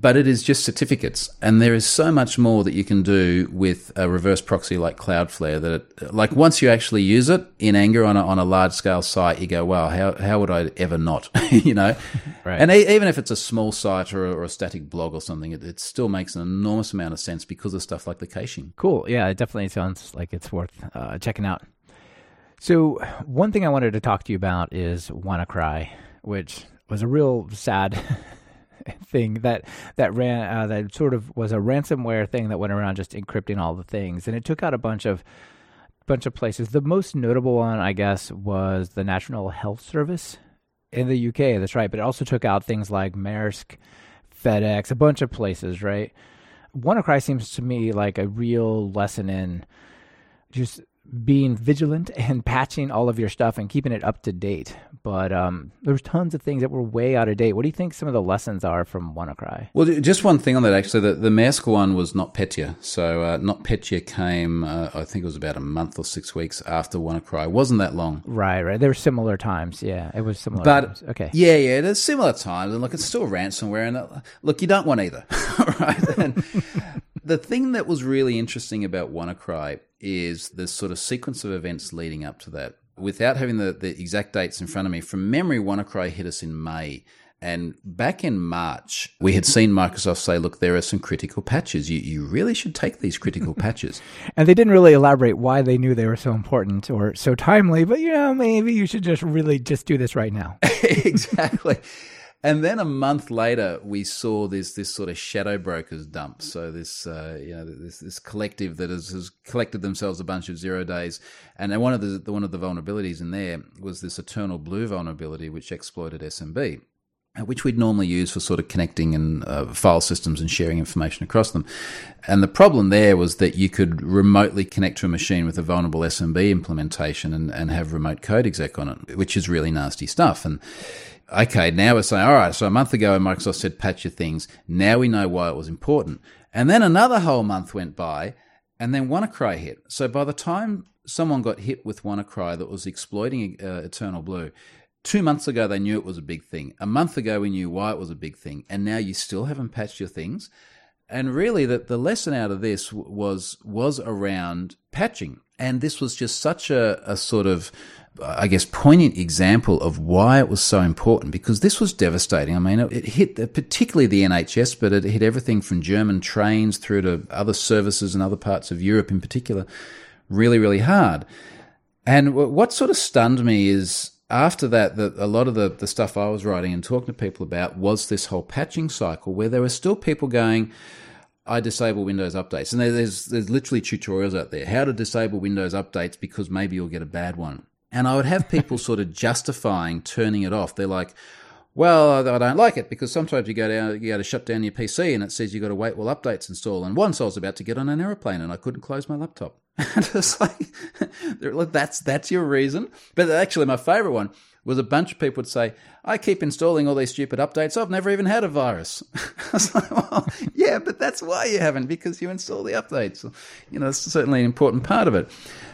but it is just certificates. And there is so much more that you can do with a reverse proxy like Cloudflare that, it, like, once you actually use it in anger on a, on a large scale site, you go, wow, how, how would I ever not? [laughs] you know? [laughs] Right. And e- even if it's a small site or a, or a static blog or something, it, it, still makes an enormous amount of sense because of stuff like the caching. Cool. Yeah, it definitely sounds like it's worth uh, checking out. So, one thing I wanted to talk to you about is WannaCry, which was a real sad [laughs] [laughs] thing that that ran uh, that sort of was a ransomware thing that went around just encrypting all the things, and it took out a bunch of bunch of places. The most notable one, I guess, was the National Health Service in the UK. That's right, but it also took out things like Maersk, FedEx, a bunch of places. Right. WannaCry seems to me like a real lesson in just being vigilant [laughs] and patching all of your stuff and keeping it up to date. But um, there's tons of things that were way out of date. What do you think some of the lessons are from WannaCry? Well, just one thing on that actually. The, the Maersk one was NotPetya. So uh, NotPetya came, uh, I think it was about a month or six weeks after WannaCry. It wasn't that long. Right, right. There were similar times. Yeah, it was similar. But times. okay, yeah, yeah. There's similar times, and look, it's still ransomware. And uh, look, you don't want either, [laughs] right? And the thing that was really interesting about WannaCry is the sort of sequence of events leading up to that. Without having the, the exact dates in front of me, from memory, WannaCry hit us in May. And back in March, we had seen Microsoft say, look, there are some critical patches. You, you really should take these critical [laughs] patches. and they didn't really elaborate why they knew they were so important or so timely, but you know, maybe you should just really just do this right now. [laughs] exactly. And then a month later, we saw this this sort of shadow brokers dump. So this uh, you know this this collective that has, has, collected themselves a bunch of zero days, and one of the one of the vulnerabilities in there was this eternal blue vulnerability, which exploited SMB which we'd normally use for sort of connecting and uh, file systems and sharing information across them. And the problem there was that you could remotely connect to a machine with a vulnerable SMB implementation and, and have remote code exec on it, which is really nasty stuff. And okay, now we're saying, all right, so a month ago Microsoft said patch your things. Now we know why it was important. And then another whole month went by and then WannaCry hit. So by the time someone got hit with WannaCry that was exploiting uh, Eternal Blue, Two months ago, they knew it was a big thing. A month ago, we knew why it was a big thing. And now you still haven't patched your things. And really, the, the lesson out of this was was around patching. And this was just such a, a sort of, I guess, poignant example of why it was so important because this was devastating. I mean, it, it hit the, particularly the NHS, but it hit everything from German trains through to other services in other parts of Europe in particular really, really hard. And what sort of stunned me is after that, the, a lot of the, the stuff I was writing and talking to people about was this whole patching cycle where there were still people going, I disable Windows updates. And there's, there's literally tutorials out there how to disable Windows updates because maybe you'll get a bad one. And I would have people [laughs] sort of justifying turning it off. They're like, well, I don't like it because sometimes you go down, you got to shut down your PC and it says you've got to wait while updates install. And once I was about to get on an aeroplane and I couldn't close my laptop. [laughs] And it's like, [laughs] that's, that's your reason. But actually, my favorite one was a bunch of people would say, I keep installing all these stupid updates. I've never even had a virus. [laughs] I was like, well, yeah, but that's why you haven't, because you install the updates. You know, it's certainly an important part of it.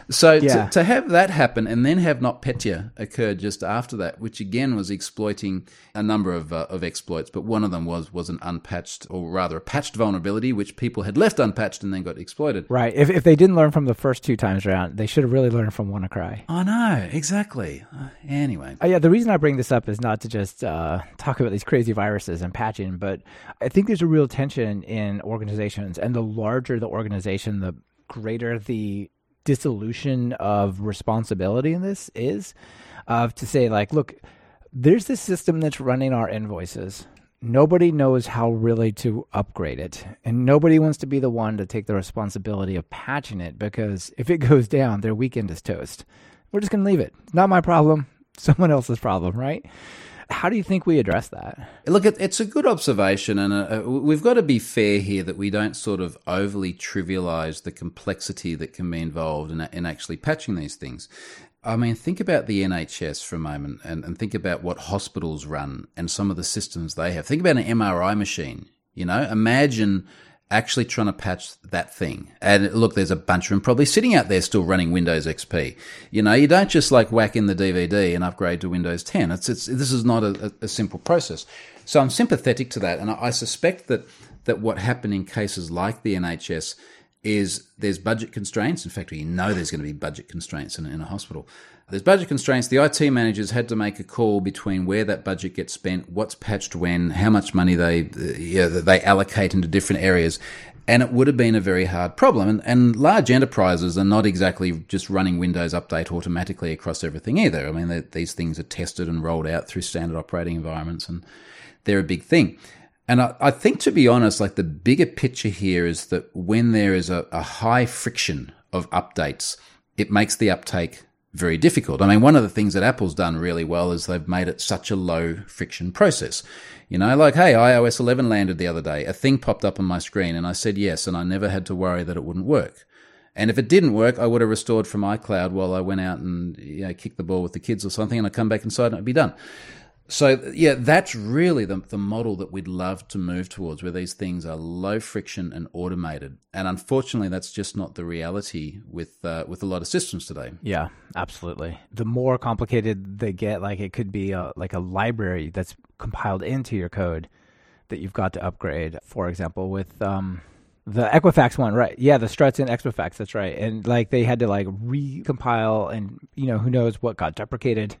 So yeah. to, to, have that happen and then have NotPetya occur just after that, which again was exploiting a number of, uh, of exploits, but one of them was was an unpatched or rather a patched vulnerability which people had left unpatched and then got exploited. Right. If if they didn't learn from the first two times around, they should have really learned from WannaCry. I know exactly. Uh, anyway, uh, yeah. The reason I bring this up is not to just uh, talk about these crazy viruses and patching, but I think there's a real tension in organizations, and the larger the organization, the greater the dissolution of responsibility in this is of to say like look there's this system that's running our invoices. Nobody knows how really to upgrade it and nobody wants to be the one to take the responsibility of patching it because if it [laughs] goes down their weekend is toast. We're just going to leave it. Not my problem. [laughs] Someone else's problem right how do you think we address that? Look, it's a good observation, and uh, uh, we've got to be fair here that we don't sort of overly trivialize the complexity that can be involved in, in actually patching these things. I mean, think about the NHS for a moment and, and think about what hospitals run and some of the systems they have. Think about an MRI machine. You know, imagine actually trying to patch that thing. And look, there's a bunch of them probably sitting out there still running Windows XP. You know, you don't just like whack in the DVD and upgrade to Windows 10. It's, it's, this is not a, a simple process. So I'm sympathetic to that. And I suspect that, that what happened in cases like the NHS is there's budget constraints. In fact, we know there's going to be budget constraints in, in a hospital. There's budget constraints. The IT managers had to make a call between where that budget gets spent, what's patched when, how much money they yeah, they allocate into different areas, and it would have been a very hard problem. And, and, large enterprises are not exactly just running Windows Update automatically across everything either. I mean, these things are tested and rolled out through standard operating environments, and they're a big thing. And I, I think, to be honest, like the bigger picture here is that when there is a, a high friction of updates, it makes the uptake very difficult. I mean, one of the things that Apple's done really well is they've made it such a low friction process. You know, like, hey, iOS 11 landed the other day. A thing popped up on my screen and I said yes, and I never had to worry that it wouldn't work. And if it didn't work, I would have restored from iCloud while I went out and you know, kicked the ball with the kids or something, and I'd come back inside and it'd be done. So yeah, that's really the, the model that we'd love to move towards, where these things are low friction and automated. And unfortunately, that's just not the reality with uh, with a lot of systems today. Yeah, absolutely. The more complicated they get, like it could be a, like a library that's compiled into your code that you've got to upgrade. For example, with um, the Equifax one, right? Yeah, the struts in Equifax. That's right. And like they had to like recompile, and you know who knows what got deprecated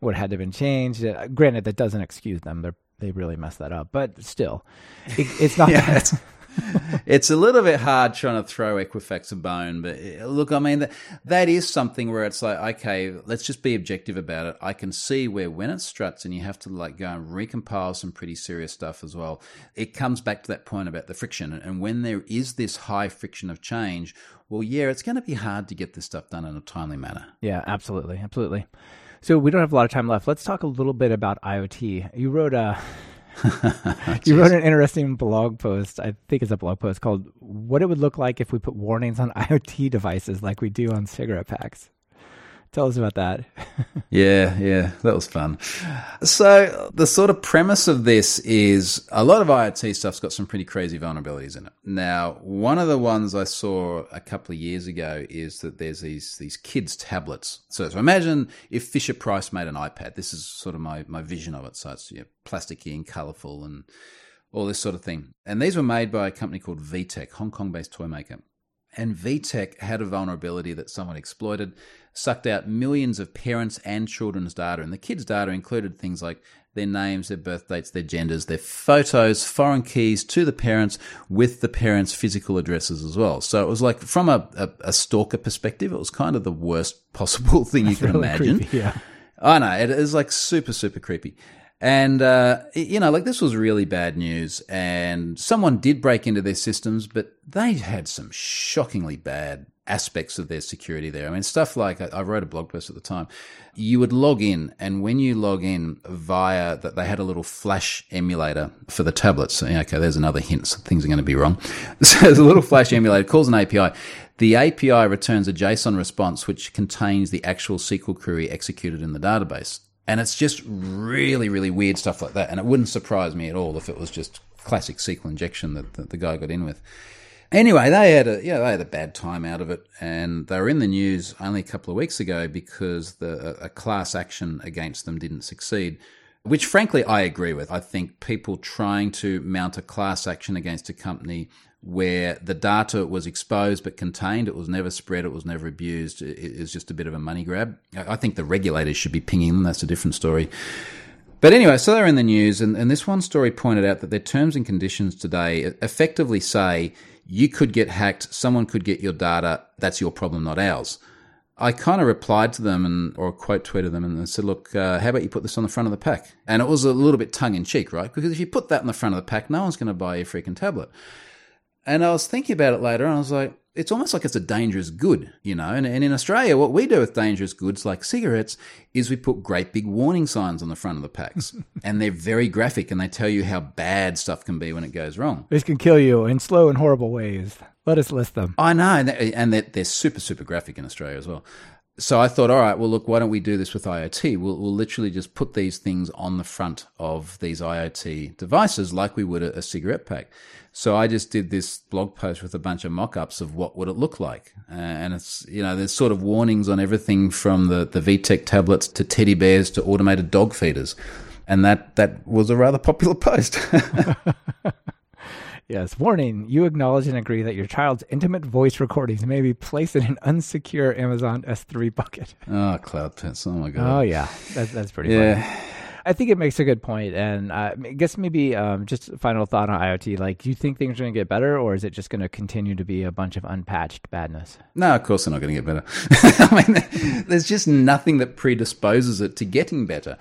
what had to have been changed. Uh, granted, that doesn't excuse them; they they really messed that up. But still, it, it's not. [laughs] yeah, it's, [laughs] it's a little bit hard trying to throw Equifax a bone, but uh, look, I mean, that, that is something where it's like, okay, let's just be objective about it. I can see where when it struts and you have to like go and recompile some pretty serious stuff as well, it comes back to that point about the friction. And when there is this high friction of change, well, yeah, it's going to be hard to get this stuff done in a timely manner. Yeah, absolutely. Absolutely. So we don't have a lot of time left. Let's talk a little bit about IoT. You wrote a [laughs] you wrote an interesting blog post. I think it's a blog post called "What It Would Look Like If We Put Warnings on IoT Devices Like We Do on Cigarette Packs." Tell us about that. [laughs] yeah, yeah, that was fun. So, the sort of premise of this is a lot of IoT stuff's got some pretty crazy vulnerabilities in it. Now, one of the ones I saw a couple of years ago is that there's these these kids' tablets. So, so imagine if Fisher Price made an iPad. This is sort of my, my vision of it. So, it's you know, plasticky and colorful and all this sort of thing. And these were made by a company called VTech, Hong Kong based toy maker. And VTech had a vulnerability that someone exploited sucked out millions of parents' and children's data. And the kids' data included things like their names, their birth dates, their genders, their photos, foreign keys to the parents with the parents' physical addresses as well. So it was like, from a, a, a stalker perspective, it was kind of the worst [laughs] possible thing you could really imagine. Creepy, yeah. I know, it is like super, super creepy. And, uh, you know, like this was really bad news. And someone did break into their systems, but they had some shockingly bad aspects of their security there. I mean, stuff like I wrote a blog post at the time. You would log in, and when you log in via that, they had a little flash emulator for the tablets. Okay, there's another hint. Things are going to be wrong. [laughs] So there's a little flash emulator, calls an API. The API returns a JSON response which contains the actual SQL query executed in the database. And it's just really, really weird stuff like that. And it wouldn't surprise me at all if it was just classic SQL injection that, that the guy got in with. Anyway, they had a yeah they had a bad time out of it, and they were in the news only a couple of weeks ago because the a class action against them didn't succeed. Which, frankly, I agree with. I think people trying to mount a class action against a company where the data was exposed but contained, it was never spread, it was never abused, is just a bit of a money grab. I think the regulators should be pinging them. That's a different story. But anyway, so they're in the news, and, and this one story pointed out that their terms and conditions today effectively say you could get hacked, someone could get your data, that's your problem, not ours. I kind of replied to them and or quote tweeted them and said, "Look, uh, how about you put this on the front of the pack?" And it was a little bit tongue in cheek, right? Because if you put that in the front of the pack, no one's going to buy your freaking tablet. And I was thinking about it later, and I was like, it's almost like it's a dangerous good, you know. And, and, in Australia, what we do with dangerous goods like cigarettes is we put great big warning signs on the front of the packs, [laughs] and they're very graphic, and they tell you how bad stuff can be when it goes wrong. This can kill you in slow and horrible ways. Let us list them. I know, and they're, and they're, they're super super graphic in Australia as well so I thought, all right, well, look, why don't we do this with IoT? We'll, we'll, literally just put these things on the front of these IoT devices like we would a, a, cigarette pack. So I just did this blog post with a bunch of mock-ups of what would it look like. Uh, and it's, you know, there's sort of warnings on everything from the, the VTech tablets to teddy bears to automated dog feeders. And that, that was a rather popular [laughs] post. [laughs] Yes, warning. You acknowledge and agree that your child's intimate voice recordings may be placed in an unsecure Amazon S3 bucket. Oh, [laughs] CloudPets. Oh, my God. Oh, yeah. That's, that's pretty yeah. funny. I think it makes a good point, and uh, I guess maybe um, just final thought on IoT. Like, do you think things are going to get better, or is it just going to continue to be a bunch of unpatched badness? No, of course they're not going to get better. [laughs] I mean, there's just nothing that predisposes it to getting better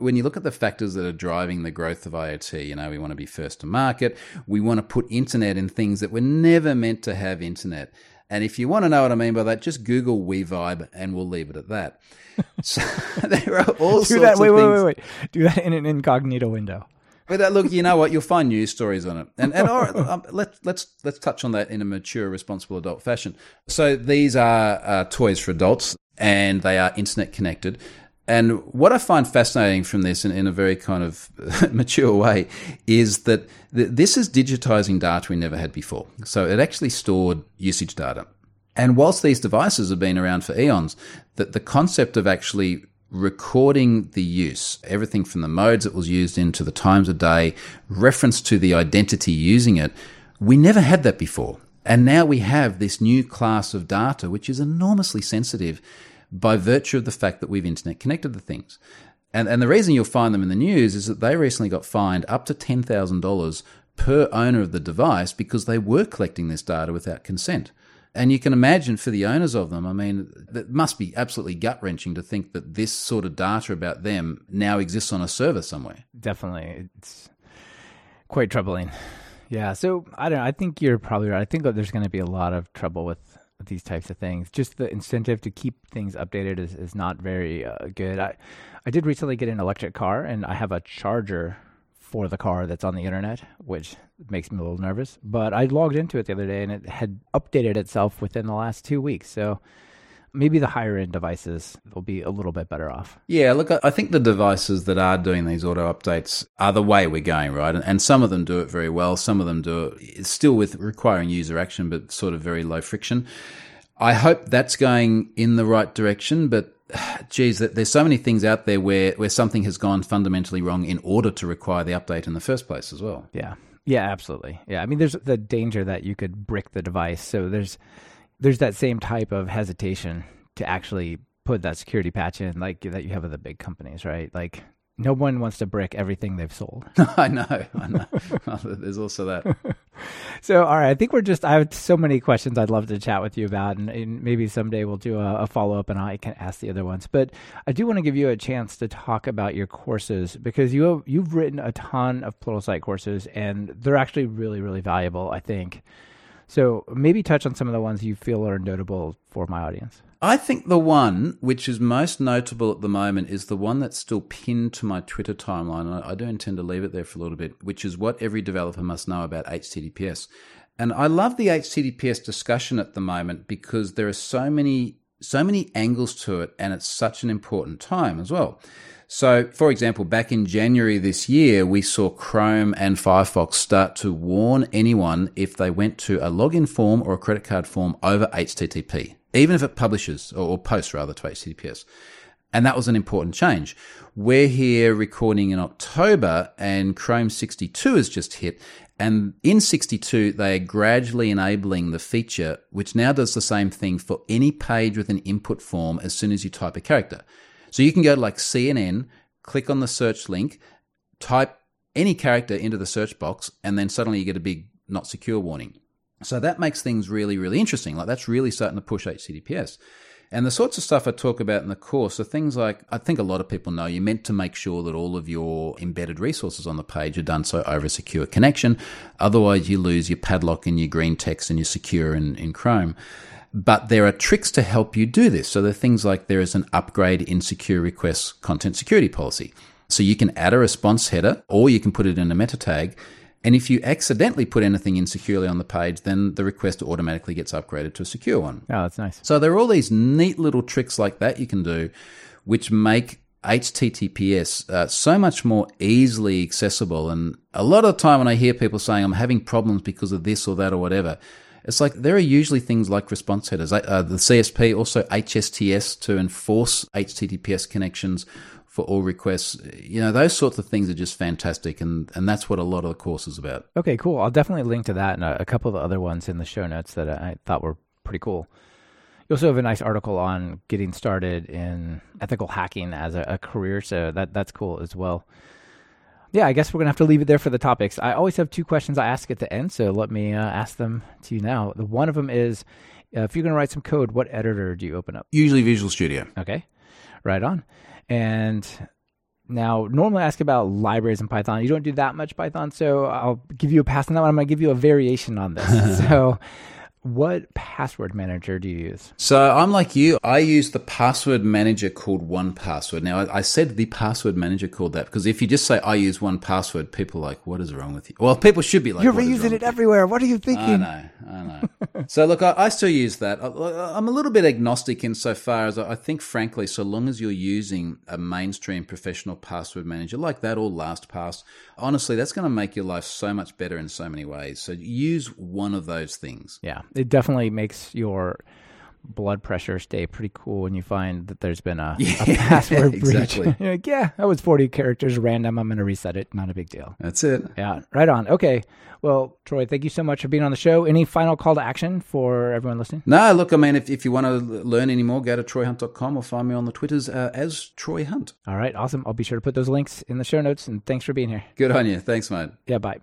when you look at the factors that are driving the growth of IoT, you know, we want to be first to market. We want to put internet in things that were never meant to have internet. And if you want to know what I mean by that, just Google We-Vibe and we'll leave it at that. [laughs] So [laughs] there are all Do that, wait, wait, wait, wait. Do that in an incognito window. But that, look, you know what? You'll find news stories on it, and and all right, [laughs] um, let let's let's touch on that in a mature, responsible adult fashion. So these are uh, toys for adults, and they are internet connected. And what I find fascinating from this, in, in a very kind of [laughs] mature way, is that th- this is digitizing data we never had before. So it actually stored usage data. And whilst these devices have been around for eons, that the concept of actually recording the use, everything from the modes it was used in to the times of day, reference to the identity using it, we never had that before. And now we have this new class of data, which is enormously sensitive by virtue of the fact that we've internet connected the things. And, and the reason you'll find them in the news is that they recently got fined up to $10,000 per owner of the device because they were collecting this data without consent. And you can imagine for the owners of them, I mean, it must be absolutely gut wrenching to think that this sort of data about them now exists on a server somewhere. Definitely. It's quite troubling. Yeah. So I don't know. I think you're probably right. I think that there's going to be a lot of trouble with these types of things. Just the incentive to keep things updated is, is not very uh, good. I, I did recently get an electric car and I have a charger for the car that's on the internet, which makes me a little nervous. But I logged into it the other day and it had updated itself within the last two weeks. So maybe the higher end devices will be a little bit better off. Yeah, look, I think the devices that are doing these auto updates are the way we're going, right? And some of them do it very well. Some of them do it still with requiring user action, but sort of very low friction. I hope that's going in the right direction, but [sighs] geez, there's so many things out there where, where something has gone fundamentally wrong in order to require the update in the first place as well. Yeah. Yeah, absolutely. Yeah. I mean, there's the danger that you could brick the device. So there's, there's that same type of hesitation to actually put that security patch in, like that you have with the big companies, right? Like no one wants to brick everything they've sold. [laughs] I know, I know. [laughs] There's also that. [laughs] so, all right, I think we're just. I have so many questions I'd love to chat with you about, and, and maybe someday we'll do a, a follow up, and I can ask the other ones. But I do want to give you a chance to talk about your courses because you have, you've written a ton of Pluralsight courses, and they're actually really, really valuable. I think. So maybe touch on some of the ones you feel are notable for my audience. I think the one which is most notable at the moment is the one that's still pinned to my Twitter timeline. I do intend to leave it there for a little bit, which is what every developer must know about HTTPS. And I love the HTTPS discussion at the moment because there are so many so many angles to it and it's such an important time as well. So, for example, back in January this year, we saw Chrome and Firefox start to warn anyone if they went to a login form or a credit card form over HTTP even if it publishes or, posts rather to HTTPS. And that was an important change. We're here recording in October and Chrome 62 has just hit. And in 62, they are gradually enabling the feature, which now does the same thing for any page with an input form as soon as you type a character. So you can go to like CNN, click on the search link, type any character into the search box, and then suddenly you get a big not secure warning. So that makes things really, really interesting. Like that's really starting to push HTTPS. And the sorts of stuff I talk about in the course are things like I think a lot of people know you're meant to make sure that all of your embedded resources on the page are done so over a secure connection. Otherwise, you lose your padlock and your green text and your secure in, in Chrome. But there are tricks to help you do this. So there are things like there is an upgrade insecure requests content security policy. So you can add a response header or you can put it in a meta tag and if you accidentally put anything insecurely on the page, then the request automatically gets upgraded to a secure one. Oh, that's nice. So there are all these neat little tricks like that you can do, which make HTTPS uh, so much more easily accessible. And a lot of the time when I hear people saying, I'm having problems because of this or that or whatever, it's like there are usually things like response headers. Uh, the CSP, also HSTS to enforce HTTPS connections for all requests. You know, those sorts of things are just fantastic, and and that's what a lot of the course is about. Okay, cool. I'll definitely link to that and a, a couple of the other ones in the show notes that I thought were pretty cool. You also have a nice article on getting started in ethical hacking as a, a career, so that that's cool as well. Yeah, I guess we're gonna have to leave it there for the topics. I always have two questions I ask at the end, so let me uh, ask them to you now. The one of them is, uh, if you're gonna write some code, what editor do you open up? Usually Visual Studio. Okay, right on. And now, normally I ask about libraries in Python. You don't do that much Python, so I'll give you a pass on that one. I'm going to give you a variation on this. [laughs] so, what password manager do you use? So I'm like you. I use the password manager called 1Password. Now I said the password manager called that because if you just say I use 1Password, people are like, "What is wrong with you?" Well, people should be like, "You're reusing it everywhere." What are you thinking? I know, I know. [laughs] so look, I, I, still use that. I, am a little bit agnostic insofar as I think, frankly, so long as you're using a mainstream professional password manager like that or LastPass, honestly, that's going to make your life so much better in so many ways. So use one of those things. Yeah it definitely makes your blood pressure stay pretty cool when you find that there's been a, yeah, [laughs] a password exactly. breach. [laughs] You're like, yeah, that was 40 characters random. I'm going to reset it. Not a big deal. That's it. Yeah, right on. Okay. Well, Troy, thank you so much for being on the show. Any final call to action for everyone listening? No, look, I mean, if, if you want to learn any more, go to troyhunt.com or find me on the Twitters uh, as Troy Hunt. All right, awesome. I'll be sure to put those links in the show notes. And thanks for being here. Good on you. Thanks, mate. Yeah, bye.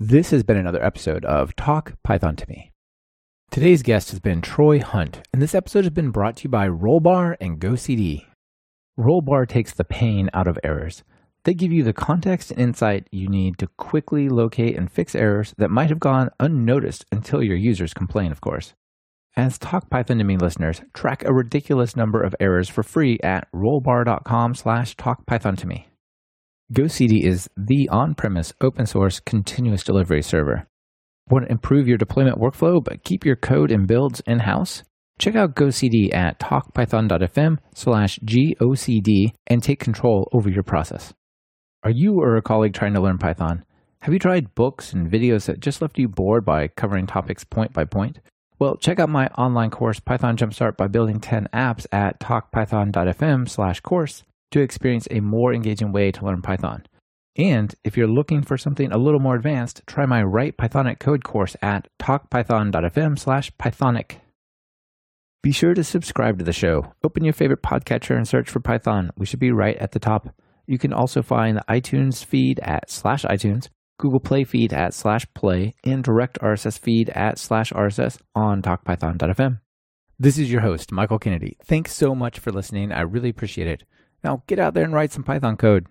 This has been another episode of Talk Python to Me. Today's guest has been Troy Hunt, and this episode has been brought to you by Rollbar and GoCD. Rollbar takes the pain out of errors. They give you the context and insight you need to quickly locate and fix errors that might have gone unnoticed until your users complain, of course. As Talk Python to Me listeners, track a ridiculous number of errors for free at rollbar.com slash talkpython to me. GoCD is the on-premise open source continuous delivery server. Want to improve your deployment workflow but keep your code and builds in-house? Check out GoCD at talkpython.fm slash GOCD and take control over your process. Are you or a colleague trying to learn Python? Have you tried books and videos that just left you bored by covering topics point by point? Well, check out my online course, Python Jumpstart by Building 10 Apps at talkpython.fm slash course to experience a more engaging way to learn Python. And if you're looking for something a little more advanced, try my Write Pythonic Code course at talkpython.fm slash Pythonic. Be sure to subscribe to the show. Open your favorite podcatcher and search for Python. We should be right at the top. You can also find the iTunes feed at slash iTunes, Google Play feed at slash play, and direct RSS feed at slash RSS on talkpython.fm. This is your host, Michael Kennedy. Thanks so much for listening. I really appreciate it. Now get out there and write some Python code.